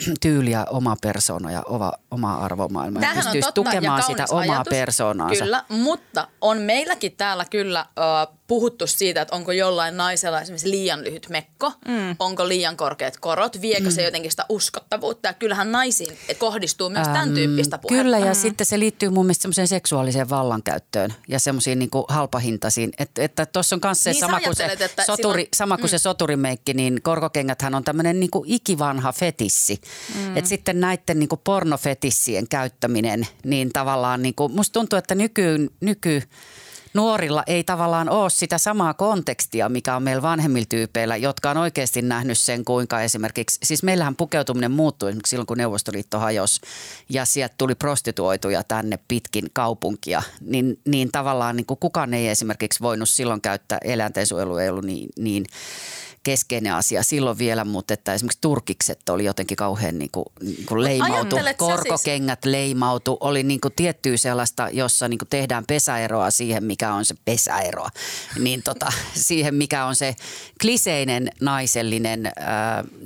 tyyli ja oma persona ja oma, oma arvomaailma. Ja Tämähän on pystyisi totta ja tukemaan kaunis sitä omaa ajatus. persoonaansa. Kyllä, mutta on meilläkin täällä kyllä äh, puhuttu siitä, että onko jollain naisella esimerkiksi liian lyhyt mekko, mm. onko liian korkeat korot, viekö se jotenkin sitä uskottavuutta. Ja kyllähän naisiin kohdistuu myös tämän Äm, tyyppistä puhetta. Kyllä ja mm. sitten se liittyy mun mielestä semmoiseen seksuaaliseen vallankäyttöön ja semmoisiin niin halpahintaisiin. Että tuossa on myös se Niin sama kuin se, soturi, silloin- sama kuin se soturimeikki, niin korkokengäthän on tämmöinen niin ikivanha fetissi. Mm. Että sitten näiden niin pornofetissien käyttäminen, niin tavallaan niin kuin, musta tuntuu, että nyky, nyky nuorilla ei tavallaan ole sitä samaa kontekstia, mikä on meillä vanhemmilla tyypeillä, jotka on oikeasti nähnyt sen, kuinka esimerkiksi, siis meillähän pukeutuminen muuttui esimerkiksi silloin, kun Neuvostoliitto hajosi ja sieltä tuli prostituoituja tänne pitkin kaupunkia, niin, niin tavallaan niin kuin kukaan ei esimerkiksi voinut silloin käyttää, eläintensuojelu ei ollut niin, niin keskeinen asia silloin vielä, mutta että esimerkiksi turkikset oli jotenkin kauhean niin kuin, niin kuin leimautu. Sä siis- Korkokengät leimautu. Oli niin kuin tiettyä sellaista, jossa niin kuin tehdään pesäeroa siihen, mikä on se pesäero. Niin tota, siihen, mikä on se kliseinen naisellinen, äh,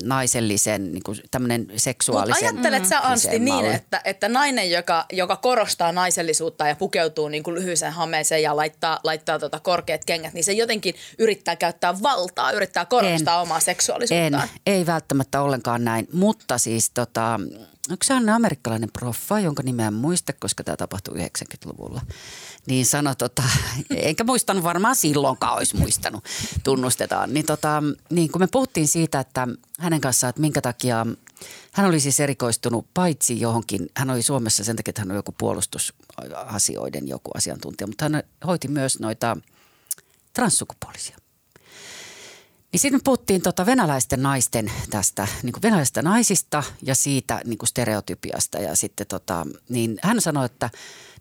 naisellisen niin kuin tämmöinen seksuaalisen ajattelet sä Ansti kliseen niin, että, että nainen, joka, joka korostaa naisellisuutta ja pukeutuu niin kuin lyhyiseen hameeseen ja laittaa, laittaa tota korkeat kengät, niin se jotenkin yrittää käyttää valtaa, yrittää korostaa En. omaa En, seksuaalisuuttaan. ei välttämättä ollenkaan näin, mutta siis tota, onko se on amerikkalainen proffa, jonka nimeä en muista, koska tämä tapahtui 90-luvulla. Niin sano, tota, enkä muistanut varmaan silloinkaan olisi muistanut, tunnustetaan. Niin, tota, niin kun me puhuttiin siitä, että hänen kanssaan, että minkä takia hän oli siis erikoistunut paitsi johonkin, hän oli Suomessa sen takia, että hän oli joku puolustusasioiden joku asiantuntija, mutta hän hoiti myös noita transsukupuolisia. Niin sitten me puhuttiin tota venäläisten naisten tästä, niin kuin venäläisistä naisista ja siitä niin kuin stereotypiasta. Ja sitten tota, niin hän sanoi, että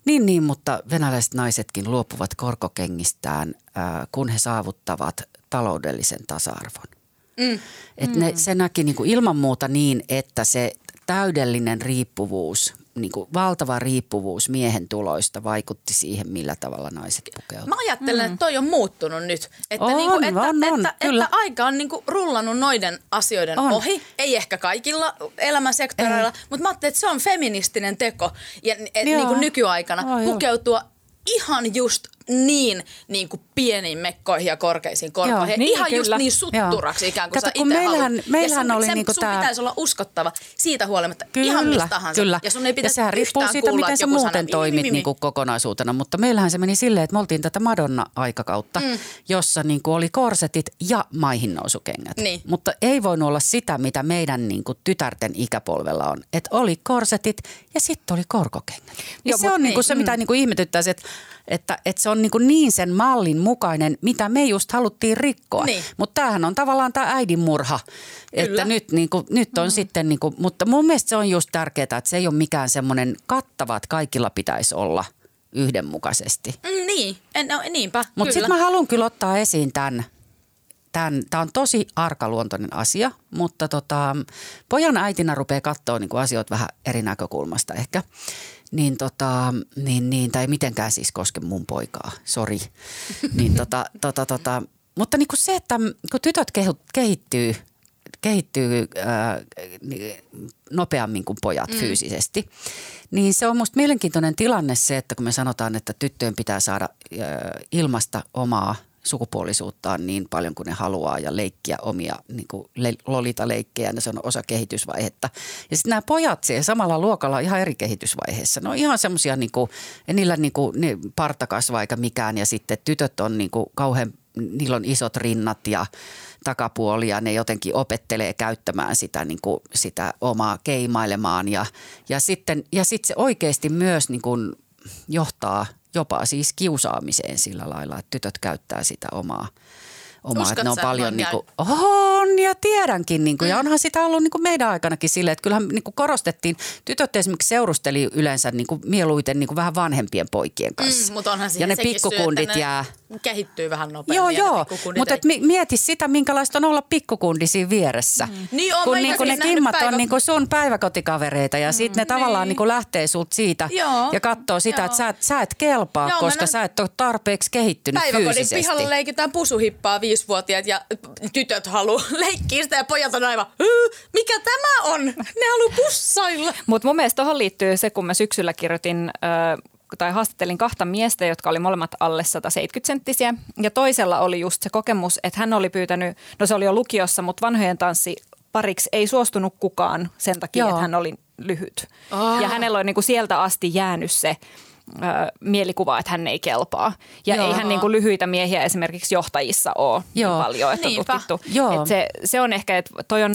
niin niin, mutta venäläiset naisetkin luopuvat korkokengistään, ää, kun he saavuttavat taloudellisen tasa-arvon. Mm. Et ne, se näki niin kuin ilman muuta niin, että se täydellinen riippuvuus, niin kuin valtava riippuvuus miehen tuloista vaikutti siihen, millä tavalla naiset pukeutuvat. Mä ajattelen, että toi on muuttunut nyt. Että, On, niinku, että, on, on, että, kyllä. että aika on niinku rullannut noiden asioiden On. ohi. Ei ehkä kaikilla elämänsektoreilla, mutta mä ajattelin, että se on feministinen teko ja, et, Joo. niinku nykyaikana joo. pukeutua ihan just niin, niin kuin pieniin mekkoihin ja korkeisiin korkoihin. Joo, niin, ihan just kyllä. niin sutturaksi Joo. ikään kuin Kato, sä kun itse meillähän- haluat. meillähän ja sun, oli sen, niinku sun tää- pitäisi olla uskottava siitä huolimatta Kyllä, ihan mistä tahansa. Kyllä. Ja sun ei pitäisi sehän riippuu siitä, kuulla, miten sä muuten "Mi, mi, toimit mi, mi." niin kuin kokonaisuutena. Mutta meillähän se meni silleen, että me oltiin tätä Madonna-aikakautta, mm. jossa niin kuin oli korsetit ja maihinnousukengät. Niin. Mutta ei voinut olla sitä, mitä meidän niin kuin tytärten ikäpolvella on. Että oli korsetit ja sitten oli korkokengät. Ja Joo, se on niin kuin niin. se, mitä niin ihmetyttäisi, että, että, että se on niin, kuin niin sen mallin mukainen, mitä me just haluttiin rikkoa. Niin. Mutta tämähän on tavallaan tämä äidin murha. Kyllä. Että nyt, niin kuin, nyt on mm. sitten, niin kuin, mutta mun mielestä se on just tärkeää, että se ei ole mikään semmoinen kattava, että kaikilla pitäisi olla yhdenmukaisesti. Mm, niin, en, no, niinpä, Mutta sitten mä haluan kyllä ottaa esiin tämän. Tämän, tämä on tosi arkaluontoinen asia, mutta tota, pojan äitinä rupeaa katsoa niin asioita vähän eri näkökulmasta ehkä. Niin, tota, niin, niin, tai ei mitenkään siis koske mun poikaa, sori. Niin, tota, tota, tota, mutta niin kuin se, että kun tytöt kehittyy, kehittyy ää, ni- nopeammin kuin pojat mm. fyysisesti, niin se on musta mielenkiintoinen tilanne se, että kun me sanotaan, että tyttöjen pitää saada ää, ilmasta omaa sukupuolisuuttaan niin paljon kuin ne haluaa ja leikkiä omia niin kuin le- lolita-leikkejä, ne se on osa kehitysvaihetta. Ja sitten nämä pojat siellä samalla luokalla on ihan eri kehitysvaiheessa. Ne on ihan semmoisia, niin niillä niin kuin, ne parta kasva eikä mikään ja sitten tytöt on niin kuin kauhean, niillä on isot rinnat ja takapuoli ja ne jotenkin opettelee käyttämään sitä, niin kuin, sitä omaa keimailemaan ja, ja sitten ja sit se oikeasti myös niin kuin johtaa jopa siis kiusaamiseen sillä lailla, että tytöt käyttää sitä omaa, omaa Uskot että ne on paljon niin kuin, on ja tiedänkin niin kuin, ja onhan sitä ollut niin kuin meidän aikanakin silleen, että kyllähän niin kuin korostettiin, tytöt esimerkiksi seurusteli yleensä niin kuin mieluiten niin kuin vähän vanhempien poikien kanssa. Mm, mutta onhan ja ne pikkukundit ne jää kehittyy vähän nopeammin. Joo, joo. Mutta mi- mieti sitä, minkälaista on olla pikkukundi siinä vieressä. Mm. Niin on, kun niinku ne kimmat on päivä- niinku sun päiväkotikavereita ja sitten ne tavallaan niinku lähtee sulta siitä Joo, ja katsoo sitä, että sä et, sä et kelpaa, Joo, koska näen- sä et ole tarpeeksi kehittynyt Päiväkodin fyysisesti. pihalla leikitään pusuhippaa viisivuotiaat ja tytöt haluaa leikkiä sitä ja pojat on aivan, "Hyi, mikä tämä on? Ne haluaa pussailla. Mutta mun mielestä tuohon liittyy se, kun mä syksyllä kirjoitin ö, tai haastattelin kahta miestä, jotka oli molemmat alle 170 senttisiä. Ja toisella oli just se kokemus, että hän oli pyytänyt, no se oli jo lukiossa, mutta vanhojen tanssi pariksi ei suostunut kukaan sen takia, Joo. että hän oli lyhyt. Aa. Ja hänellä on niinku sieltä asti jäänyt se ö, mielikuva, että hän ei kelpaa. Ja Joo. eihän niinku lyhyitä miehiä esimerkiksi johtajissa ole niin Joo. paljon, että on Niinpä. tutkittu. Joo. Et se, se on ehkä, että toi on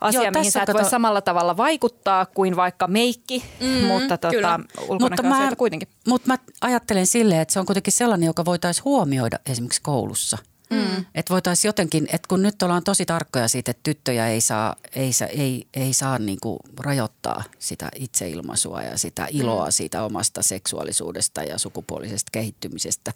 asia, Joo, mihin sä et kato- voi samalla tavalla vaikuttaa kuin vaikka meikki, mm, mutta tota, ulkonäköasioita kuitenkin. Mutta mä ajattelen silleen, että se on kuitenkin sellainen, joka voitaisiin huomioida esimerkiksi koulussa. Mm. Että voitaisiin jotenkin, että kun nyt ollaan tosi tarkkoja siitä, että tyttöjä ei saa, ei, saa, ei, ei saa niinku rajoittaa sitä itseilmaisua ja sitä iloa mm. siitä omasta seksuaalisuudesta ja sukupuolisesta kehittymisestä,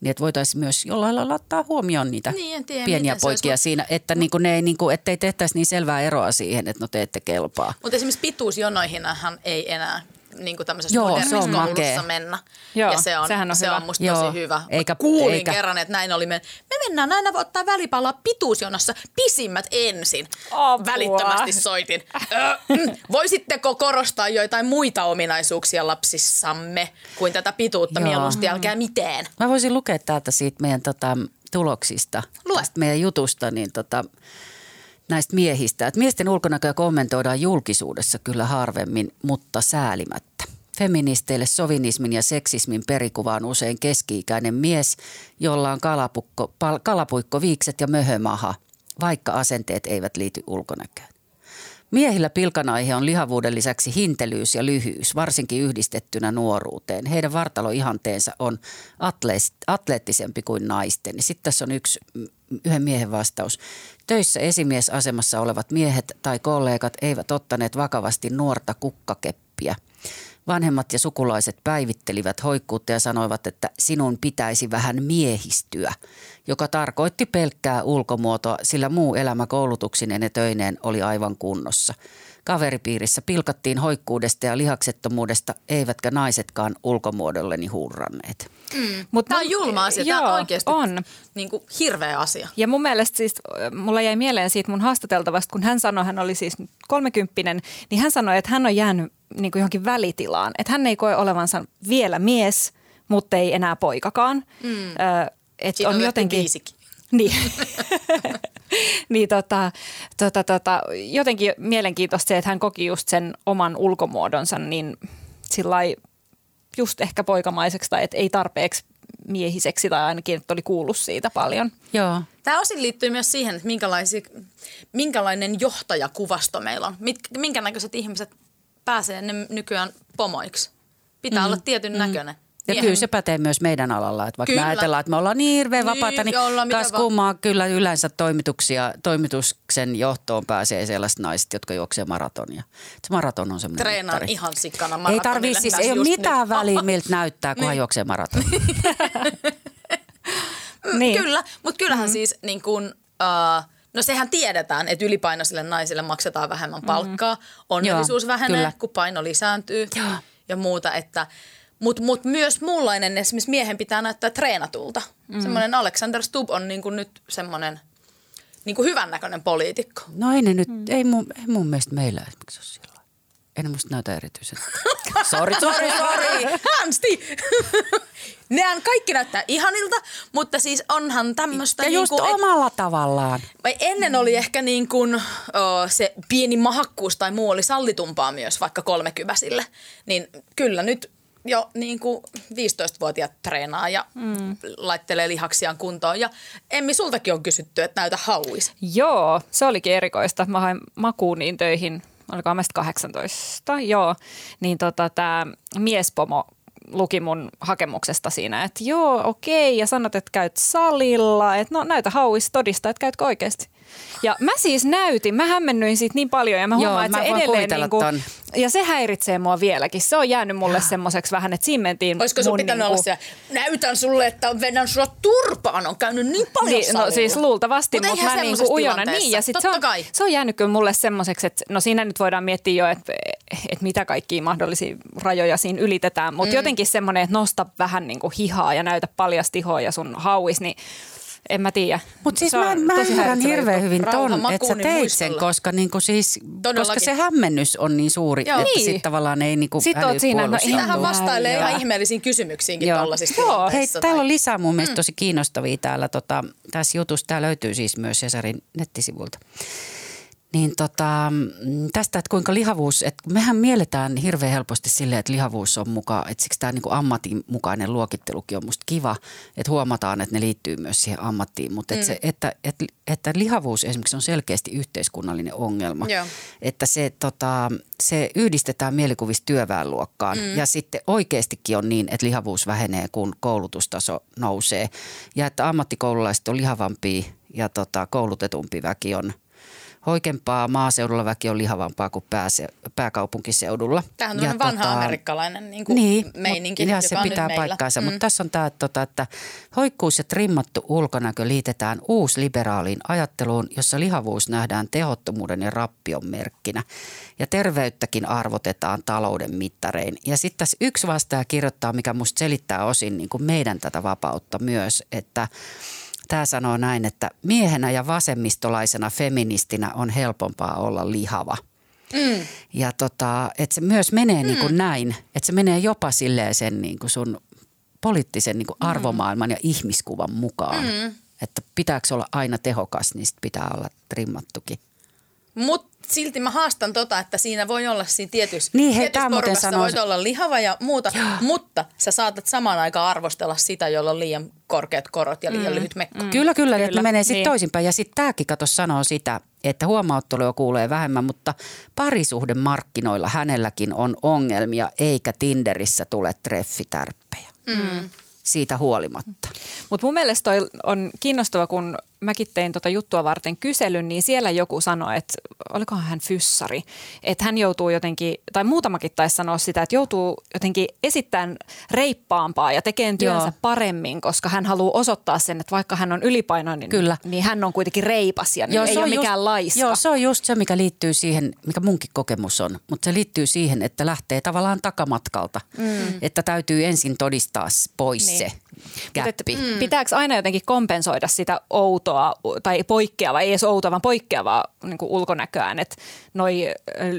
niin että voitaisiin myös jollain lailla ottaa huomioon niitä Niin, tiedä, pieniä poikia olisi. siinä, että niinku ne ei, niinku, ettei tehtäisi niin selvää eroa siihen, että no te ette kelpaa. Mutta esimerkiksi pituusjonoihinhan ei enää niin kuin tämmöisessä Joo, modernissa se on koulussa makea. mennä. Joo, ja se on, sehän on se hyvä. on musta Joo, tosi hyvä. eikä- Kuulin eikä- kerran, että näin oli. Men- me mennään aina ottaa välipalaa pituusjonossa pisimmät ensin. Apua. Välittömästi soitin. Ö, mm, voisitteko korostaa joitain muita ominaisuuksia lapsissamme kuin tätä pituutta Joo. mieluusti, älkää mitään. Mä voisin lukea täältä siitä meidän tota, tuloksista, Lue. tästä meidän jutusta, niin tota, näistä miehistä. Että miesten ulkonäköä kommentoidaan julkisuudessa kyllä harvemmin, mutta säälimättä. Feministeille sovinismin ja seksismin perikuva on usein keski-ikäinen mies, jolla on kalapukko, pal, kalapuikko, viikset ja möhömaha, vaikka asenteet eivät liity ulkonäköön. Miehillä pilkanaihe on lihavuuden lisäksi hintelyys ja lyhyys, varsinkin yhdistettynä nuoruuteen. Heidän vartaloihanteensa on atleettisempi kuin naisten. Sitten tässä on yksi, yhden miehen vastaus. Töissä esimiesasemassa olevat miehet tai kollegat eivät ottaneet vakavasti nuorta kukkakeppiä. Vanhemmat ja sukulaiset päivittelivät hoikkuutta ja sanoivat, että sinun pitäisi vähän miehistyä, joka tarkoitti pelkkää ulkomuotoa, sillä muu elämä koulutuksineen ja töineen oli aivan kunnossa. Kaveripiirissä pilkattiin hoikkuudesta ja lihaksettomuudesta, eivätkä naisetkaan ulkomuodolleni hurranneet. Mut Tämä on julma asia. Tämä Joo, on oikeasti on. Niin kuin hirveä asia. Ja mun mielestä siis, äh, mulla jäi mieleen siitä mun haastateltavasta, kun hän sanoi, hän oli siis kolmekymppinen, niin hän sanoi, että hän on jäänyt niin kuin johonkin välitilaan. Että hän ei koe olevansa vielä mies, mutta ei enää poikakaan. Mm. Ö, että Siitä on jotenkin... biisikin. Niin. niin tota, tota, tota, jotenkin mielenkiintoista se, että hän koki just sen oman ulkomuodonsa niin sillä just ehkä poikamaiseksi tai että ei tarpeeksi miehiseksi tai ainakin, että oli kuullut siitä paljon. Joo. Tämä osin liittyy myös siihen, että minkälaisia, minkälainen johtajakuvasto meillä on. Mit, minkä näköiset ihmiset pääsee ne nykyään pomoiksi. Pitää mm. olla tietyn mm. näköinen. Ja kyllä se pätee myös meidän alalla, että vaikka Kyllä. me ajatellaan, että me ollaan niin hirveän Niin, vapaata, niin kas vaan. kummaa kyllä yleensä toimituksia, toimituksen johtoon pääsee sellaiset naiset, jotka juoksee maratonia. Se maraton on semmoinen Treenaan mittari. ihan sikkana Ei tarvii siis, ei ole mitään nyt. väliä miltä näyttää, kunhan Niin. juoksee maratonia. Mm, Niin. Kyllä, mutta kyllähän mm. siis niin kuin, uh, no sehän tiedetään, että ylipainoisille naisille maksetaan vähemmän palkkaa. Onnellisuus Joo, vähenee, kyllä. kun paino lisääntyy Joo. ja muuta. Että, mutta mut myös muunlainen esimerkiksi miehen pitää näyttää treenatulta. Mm. Semmoinen Alexander Stubb on niin kuin nyt semmoinen niin kuin hyvännäköinen poliitikko. No ei ne nyt, ei, mun, ei mun mielestä meillä esimerkiksi ole sillä ne musta näytä erityisen. Sori, sori, sori. Ansti! Nehän kaikki näyttää ihanilta, mutta siis onhan tämmöistä... Ja just niinku, et- omalla tavallaan. Vai ennen oli ehkä niin kuin, o, se pieni mahakkuus tai muu oli sallitumpaa myös vaikka kolmekyväsille. Niin kyllä nyt jo niin kuin 15-vuotiaat treenaa ja mm. laittelee lihaksiaan kuntoon. Ja Emmi, sultakin on kysytty, että näytä hauis. Joo, se olikin erikoista. Mä hain makuuniin töihin, olikohan meistä 18, joo. Niin tota, tämä miespomo luki mun hakemuksesta siinä, että joo, okei, ja sanot, että käyt salilla, että no näytä hauis todistaa, että käytkö oikeasti. Ja mä siis näytin, mä hämmennyin siitä niin paljon ja mä Joo, huomaan, että mä se edelleen niinku, ton. Ja se häiritsee mua vieläkin. Se on jäänyt mulle semmoiseksi vähän, että siinä mentiin Olisiko sun pitänyt niinku- olla siellä, näytän sulle, että vedän sua turpaan, on käynyt niin paljon Niin, no siis luultavasti, Mut mutta eihän mä niinku ujona. Niin, ja sit se on, kai. se on jäänyt kyllä mulle semmoiseksi, että no siinä nyt voidaan miettiä jo, että, että mitä kaikkia mahdollisia rajoja siinä ylitetään. Mutta mm. jotenkin semmoinen, että nosta vähän niinku hihaa ja näytä paljasta ihoa ja sun hauis, niin en mä tiedä. Mutta siis mä, mä tosi ymmärrän hirveän hyvin ton, että sä makuuni teit sen, koska, niinku siis, koska se hämmennys on niin suuri, Joo. että Niin. sitten tavallaan ei niinku Sit oot siinä, no Sitähän vastailee ihan ihmeellisiin kysymyksiinkin Joo. tollaisissa Joo. Hei, tilanteissa. täällä tai- on lisää mun mielestä tosi kiinnostavia täällä tota, tässä jutussa. Tämä löytyy siis myös Cesarin nettisivulta. Niin tota, mm, tästä, että kuinka lihavuus, että mehän mielletään hirveän helposti silleen, että lihavuus on mukaan, että siksi tämä niin ammatin mukainen luokittelukin on musta kiva, että huomataan, että ne liittyy myös siihen ammattiin, mutta mm. että, se, että, että, että lihavuus esimerkiksi on selkeästi yhteiskunnallinen ongelma, Joo. että se, tota, se yhdistetään mielikuvista työväenluokkaan mm. ja sitten oikeastikin on niin, että lihavuus vähenee, kun koulutustaso nousee ja että ammattikoululaiset on lihavampia ja tota, koulutetumpi väki on – hoikempaa, maaseudulla väki on lihavampaa kuin pääse, pääkaupunkiseudulla. Tämähän on ja vanha tota, amerikkalainen niin kuin niin, meininki, ja se pitää paikkaansa. Mm. Mutta tässä on tämä, tota, että hoikkuus ja trimmattu ulkonäkö liitetään uusliberaaliin ajatteluun, jossa lihavuus nähdään tehottomuuden ja rappion merkkinä. Ja terveyttäkin arvotetaan talouden mittarein. Ja sitten tässä yksi vastaaja kirjoittaa, mikä musta selittää osin niin kuin meidän tätä vapautta myös, että – Tämä sanoo näin, että miehenä ja vasemmistolaisena feministinä on helpompaa olla lihava. Mm. Ja tota, että se myös menee mm. niin kuin näin, että se menee jopa silleen sen niin kuin sun poliittisen niin kuin mm. arvomaailman ja ihmiskuvan mukaan. Mm. Että pitääkö olla aina tehokas, niin sit pitää olla trimmattukin. Mutta silti mä haastan tota, että siinä voi olla siinä tietyssä, niin, hei, tietyssä porukassa sanoo... voit olla lihava ja muuta, Joo. mutta sä saatat samaan aikaan arvostella sitä, jolla on liian korkeat korot ja liian mm. lyhyt mekko. Mm. Kyllä, kyllä, kyllä. että menee sitten niin. toisinpäin. Ja sitten tämäkin kato sanoo sitä, että huomauttelua kuulee vähemmän, mutta parisuhden markkinoilla hänelläkin on ongelmia, eikä Tinderissä tule treffitärppejä. Mm. Siitä huolimatta. Mutta mun mielestä toi on kiinnostava, kun mäkin tein tota juttua varten kyselyn, niin siellä joku sanoi, että olikohan hän fyssari, että hän joutuu jotenkin, tai muutamakin taisi sanoa sitä, että joutuu jotenkin esittämään reippaampaa ja tekemään työnsä Joo. paremmin, koska hän haluaa osoittaa sen, että vaikka hän on ylipainoinen, Kyllä. niin hän on kuitenkin reipas ja Joo, ei ole just, mikään laiska. Joo, se on just se, mikä liittyy siihen, mikä munkin kokemus on, mutta se liittyy siihen, että lähtee tavallaan takamatkalta, mm. että täytyy ensin todistaa pois niin. se käppi. Mm. Pitääkö aina jotenkin kompensoida sitä outoa tai poikkeavaa, ei edes outoa, vaan poikkeavaa niin kuin ulkonäköään. Että noi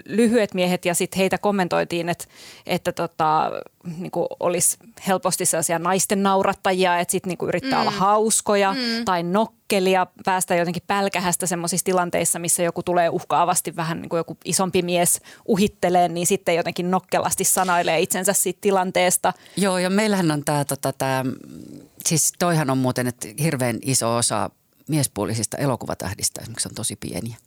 lyhyet miehet ja sitten heitä kommentoitiin, että, että tota, niin kuin olisi helposti sellaisia naisten naurattajia, että sitten niin yrittää mm. olla hauskoja mm. tai nokkelia, päästä jotenkin pälkähästä semmoisissa tilanteissa, missä joku tulee uhkaavasti vähän niin kuin joku isompi mies uhittelee, niin sitten jotenkin nokkelasti sanailee itsensä siitä tilanteesta. Joo, ja meillähän on tämä, tota, tämä siis toihan on muuten, että hirveän iso osa miespuolisista elokuvatähdistä esimerkiksi on tosi pieniä.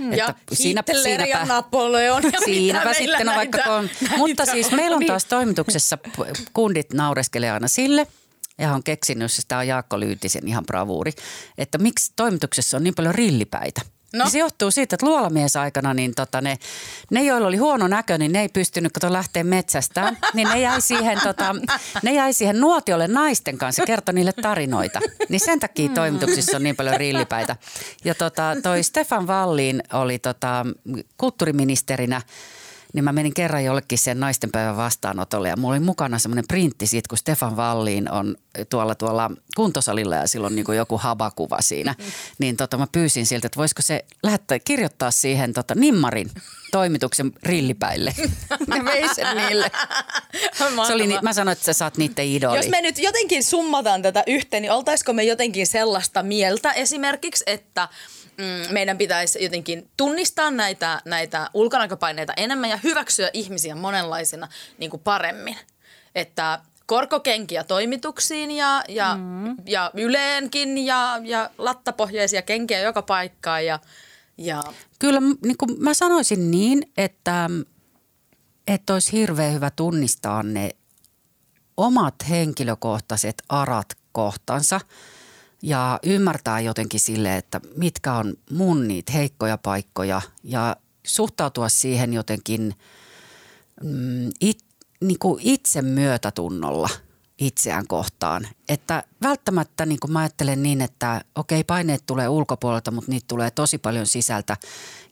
Hmm. Ja siinä, siinäpä, ja Napoleon. Ja siinäpä sitten on vaikka kun, Mutta siis meillä on taas toimituksessa kundit naureskelee aina sille, ja on keksinyt, sitä on Jaakko Lyytisen ihan bravuuri, että miksi toimituksessa on niin paljon rillipäitä – No. Niin se johtuu siitä, että luolamies aikana niin tota ne, ne, joilla oli huono näkö, niin ne ei pystynyt kato lähteä metsästä. Niin ne jäi siihen, tota, ne jäi siihen nuotiolle naisten kanssa, kertoi niille tarinoita. Niin sen takia mm. toimituksissa on niin paljon rillipäitä. Ja tota, toi Stefan Wallin oli tota, kulttuuriministerinä – niin mä menin kerran jollekin sen naistenpäivän vastaanotolle ja mulla oli mukana semmoinen printti siitä, kun Stefan Valliin on tuolla tuolla kuntosalilla ja silloin niin joku habakuva siinä. Niin tota, mä pyysin siltä, että voisiko se lähettää, kirjoittaa siihen tota, Nimmarin toimituksen rillipäille. Ne vei sen niille. Se oli, mä sanoin, että sä saat niiden idoli. Jos me nyt jotenkin summataan tätä yhteen, niin oltaisiko me jotenkin sellaista mieltä esimerkiksi, että – mm, meidän pitäisi jotenkin tunnistaa näitä, näitä ulkonäköpaineita enemmän ja hyväksyä ihmisiä monenlaisina niin kuin paremmin. Että korkokenkiä toimituksiin ja, ja, mm. ja yleenkin ja, ja lattapohjaisia kenkiä joka paikkaan. Ja, ja... Kyllä niin kuin mä sanoisin niin, että, että olisi hirveän hyvä tunnistaa ne omat henkilökohtaiset arat kohtansa – ja ymmärtää jotenkin sille, että mitkä on mun niitä heikkoja paikkoja ja suhtautua siihen jotenkin mm, it, niin kuin itse myötätunnolla – itseään kohtaan. Että välttämättä niin kuin mä ajattelen niin, että okei paineet tulee ulkopuolelta, mutta niitä tulee tosi paljon sisältä.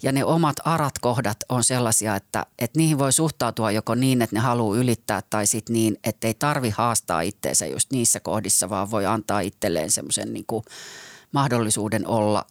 Ja ne omat arat kohdat on sellaisia, että, että niihin voi suhtautua joko niin, että ne haluaa ylittää tai sitten niin, että ei tarvi haastaa itteensä just niissä kohdissa, vaan voi antaa itselleen semmoisen niin mahdollisuuden olla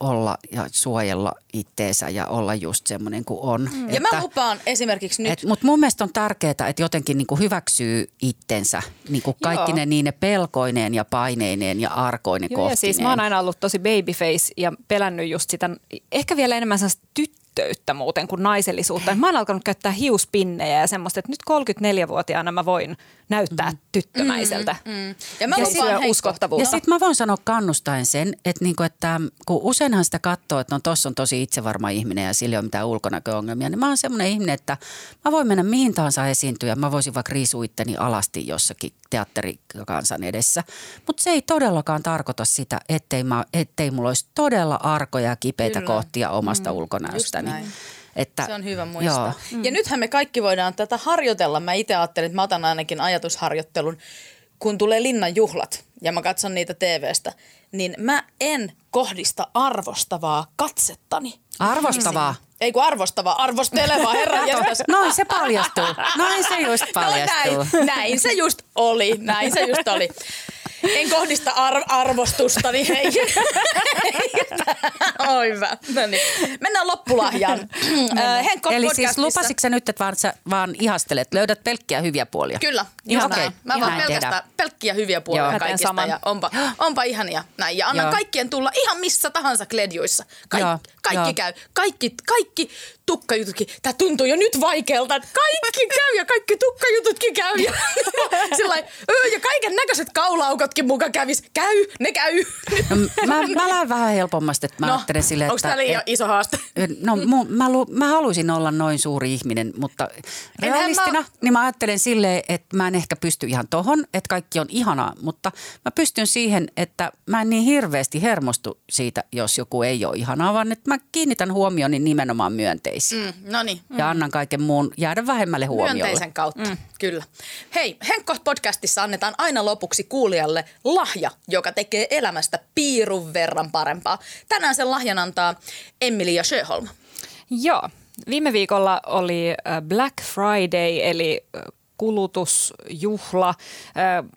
olla ja suojella itteensä ja olla just semmoinen kuin on. Mm. Ja mä lupaan esimerkiksi nyt. Mutta mun mielestä on tärkeää, että jotenkin niin kuin hyväksyy itsensä niin kuin kaikki ne niine pelkoineen ja paineineen ja arkoinen Joo, ja siis mä oon aina ollut tosi babyface ja pelännyt just sitä, ehkä vielä enemmän sellaista tyttöä tyttöyttä muuten kuin naisellisuutta. Mä oon alkanut käyttää hiuspinnejä ja semmoista, että nyt 34-vuotiaana mä voin näyttää mm. tyttömäiseltä. Mm, mm. Ja mä ja sit, uskottavuutta. Ja sitten mä voin sanoa kannustaen sen, että, niinku, että kun useinhan sitä katsoo, että no tossa on tosi itsevarma ihminen ja sillä ei ole mitään ulkonäköongelmia, niin mä oon semmoinen ihminen, että mä voin mennä mihin tahansa esiintyä. Mä voisin vaikka riisua itteni alasti jossakin teatterikansan edessä. Mutta se ei todellakaan tarkoita sitä, ettei, mä, ettei mulla olisi todella arkoja ja kipeitä Kyllä. kohtia omasta mm, ulkonäöstäni. Että, se on hyvä muistaa. Joo. Mm. Ja nythän me kaikki voidaan tätä harjoitella. Mä itse ajattelin, että mä otan ainakin ajatusharjoittelun, kun tulee linnan juhlat ja mä katson niitä TVstä, niin mä en kohdista arvostavaa katsettani. Arvostavaa? Ei kun arvostavaa, arvostelevaa, herra Noin se paljastuu. Noin se just paljastuu. No näin, näin se just oli, näin se just oli. En kohdista ar- arvostustani heihin. Oi hyvä. No niin. Mennään loppulahjaan. Henkko Eli siis lupasitko sä nyt, että vaan, sä vaan ihastelet, löydät pelkkiä hyviä puolia? Kyllä, just okay. näin. Mä vaan pelkästään pelkkiä hyviä puolia Joo, kaikista saman. ja onpa, onpa ihania näin. Ja annan Joo. kaikkien tulla ihan missä tahansa kledjuissa. Kaik, Joo. Kaikki Joo. käy. Kaikki, kaikki tukkajututkin. Tämä tuntuu jo nyt vaikealta, kaikki käy ja kaikki tukkajututkin käy. Ja, ja kaiken näköiset kaulaukotkin muka kävis. Käy, ne käy. No, mä, mä lähden vähän helpommasti, että mä no, ajattelen silleen, että... Onko tämä liian et, iso haaste? No mu, mä, lu, mä haluaisin olla noin suuri ihminen, mutta realistina, mä... niin mä ajattelen silleen, että mä en ehkä pysty ihan tohon, että kaikki on ihanaa, mutta mä pystyn siihen, että mä en niin hirveästi hermostu siitä, jos joku ei ole ihanaa, vaan että mä kiinnitän huomioni nimenomaan myönteisiin. Mm, no niin. Ja annan kaiken muun jäädä vähemmälle huomiolle. Myönteisen kautta, mm. Kyllä. Hei, Henkko-podcastissa annetaan aina lopuksi kuulijalle lahja, joka tekee elämästä piirun verran parempaa. Tänään sen lahjan antaa Emilia Sjöholm. Joo. Viime viikolla oli äh, Black Friday, eli äh, kulutusjuhla,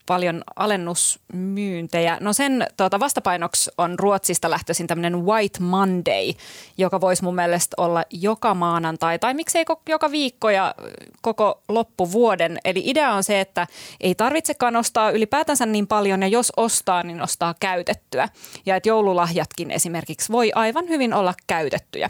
paljon alennusmyyntejä. No sen tuota, vastapainoksi on Ruotsista lähtöisin tämmöinen White Monday, joka voisi mun mielestä olla joka maanantai tai miksei joka viikko ja koko loppuvuoden. Eli idea on se, että ei tarvitsekaan ostaa ylipäätänsä niin paljon ja jos ostaa, niin ostaa käytettyä. Ja että joululahjatkin esimerkiksi voi aivan hyvin olla käytettyjä.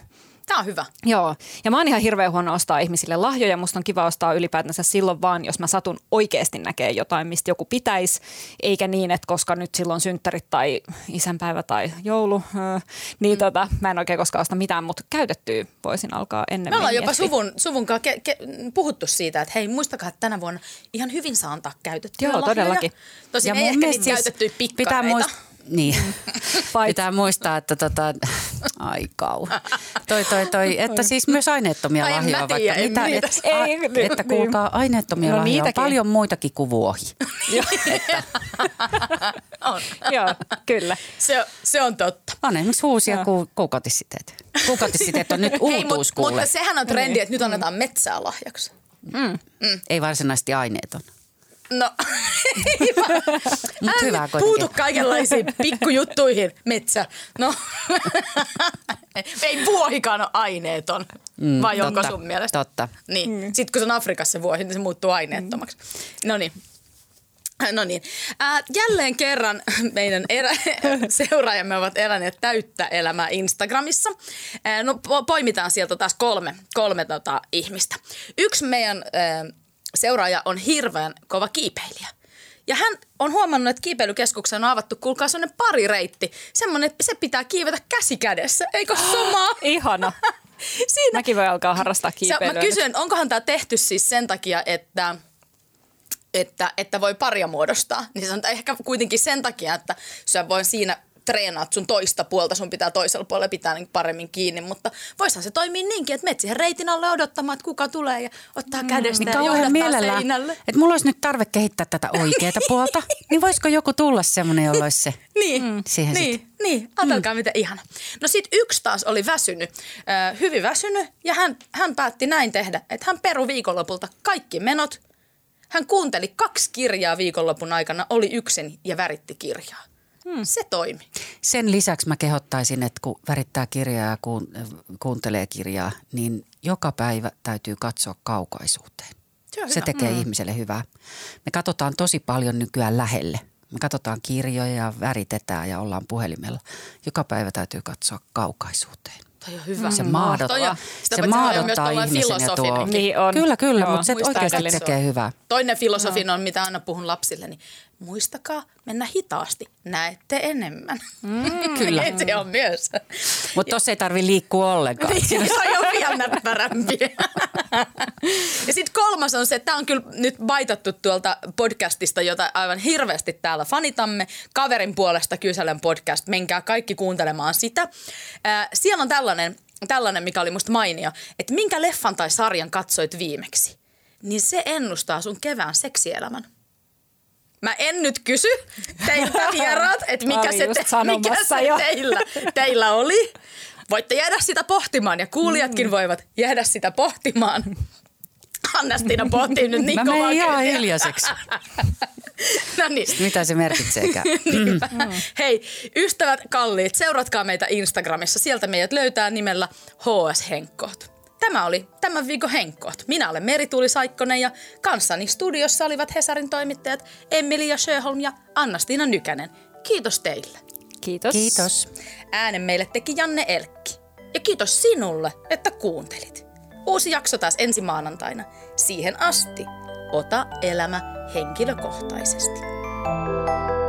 Tämä on hyvä. Joo. Ja mä oon ihan hirveän huono ostaa ihmisille lahjoja. Musta on kiva ostaa ylipäätänsä silloin vaan, jos mä satun oikeasti näkee jotain, mistä joku pitäisi. Eikä niin, että koska nyt silloin synttärit tai isänpäivä tai joulu, öö, niin mm. tota, mä en oikein koskaan osta mitään, mutta käytettyä voisin alkaa ennen. Me ollaan jopa suvun, suvun kanssa ke- ke- puhuttu siitä, että hei muistakaa, että tänä vuonna ihan hyvin saa antaa käytettyä Joo, lahjoja. todellakin. Tosin ja ei ehkä niitä siis käytettyjä pikkareita. Pitää muist- niin. Pitää muistaa, että tota, ai kau. Toi, toi, toi, että siis myös aineettomia ai, lahjoja. Vaikka tiedä, mitä, et, ei, a, että kuulkaa, aineettomia no, lahjoja on paljon muitakin kuin vuohi. on. Joo, kyllä. Se, se on totta. On esimerkiksi huusia ku, kuukautissiteet. Kuukautissiteet on nyt uutuus Hei, mut, Mutta sehän on trendi, että nyt annetaan metsää lahjaksi. Mm. Mm. Ei varsinaisesti aineeton. No, Mut hyvä puutu kaikenlaisiin pikkujuttuihin, metsä. No, ei vuohikaan ole aineeton, mm, vai totta, onko sun mielestä? Totta. Niin. Mm. Sitten kun se on Afrikassa se vuohi, niin se muuttuu aineettomaksi. Mm. No niin. No niin. Äh, jälleen kerran meidän erä, seuraajamme ovat eläneet täyttä elämää Instagramissa. Äh, no poimitaan sieltä taas kolme, kolme tota, ihmistä. Yksi meidän äh, seuraaja on hirveän kova kiipeilijä. Ja hän on huomannut, että kiipeilykeskuksen on avattu, kuulkaa, sellainen parireitti. Semmoinen, että se pitää kiivetä käsi kädessä, eikö somaa? Ihana. Siinä, Mäkin voi alkaa harrastaa kiipeilyä. Mä kysyn, onkohan tämä tehty siis sen takia, että, että, että voi paria muodostaa. Niin se on ehkä kuitenkin sen takia, että sä voi siinä treenaat sun toista puolta, sun pitää toisella puolella pitää niin paremmin kiinni, mutta voisihan se toimia niinkin, että menet siihen reitin alle odottamaan, että kuka tulee ja ottaa mm. kädestä niin ja johdattaa seinälle. Että mulla olisi nyt tarve kehittää tätä oikeaa puolta, niin voisiko joku tulla semmoinen, jolla olisi se niin, mm. siihen niin, sit. niin, ajatelkaa mm. miten ihana. No sit yksi taas oli väsynyt, äh, hyvin väsynyt ja hän, hän päätti näin tehdä, että hän peru viikonlopulta kaikki menot. Hän kuunteli kaksi kirjaa viikonlopun aikana, oli yksin ja väritti kirjaa. Hmm. Se toimi. Sen lisäksi mä kehottaisin, että kun värittää kirjaa ja kuuntelee kirjaa, niin joka päivä täytyy katsoa kaukaisuuteen. Se, se tekee mm. ihmiselle hyvää. Me katsotaan tosi paljon nykyään lähelle. Me katsotaan kirjoja ja väritetään ja ollaan puhelimella. Joka päivä täytyy katsoa kaukaisuuteen. Toi on hyvä. Se maadottaa, se maadottaa ihmisen ja tuo. Niin on. Kyllä, kyllä, Joo, mutta se oikeasti tekee hyvää. Toinen filosofin on, mitä aina puhun lapsille, niin muistakaa mennä hitaasti, näette enemmän. Mm, kyllä. se on myös. Mutta tuossa ei tarvi liikkua ollenkaan. Niin, se on jo vielä näppärämpi. ja sitten kolmas on se, että tämä on kyllä nyt baitattu tuolta podcastista, jota aivan hirveästi täällä fanitamme. Kaverin puolesta kyselen podcast, menkää kaikki kuuntelemaan sitä. Äh, siellä on tällainen, tällainen, mikä oli musta mainio, että minkä leffan tai sarjan katsoit viimeksi, niin se ennustaa sun kevään seksielämän. Mä en nyt kysy teiltä vieraat, että mikä, se, te, mikä se teillä, teillä oli. Voitte jäädä sitä pohtimaan ja kuulijatkin mm. voivat jäädä sitä pohtimaan. Anna-Stina pohtii nyt niin Mä kovaa. Mä ihan hiljaiseksi. no niin. Mitä se merkitseekään? mm. Hei, ystävät kalliit, seuratkaa meitä Instagramissa. Sieltä meidät löytää nimellä HS Henkkoht. Tämä oli tämän viikon Henkkoht. Minä olen Merituuli Saikkonen ja kanssani studiossa olivat Hesarin toimittajat Emilia Sjöholm ja Anna-Stiina Nykänen. Kiitos teille. Kiitos. Kiitos. Äänen meille teki Janne Elkki. Ja kiitos sinulle, että kuuntelit. Uusi jakso taas ensi maanantaina. Siihen asti, ota elämä henkilökohtaisesti. thank you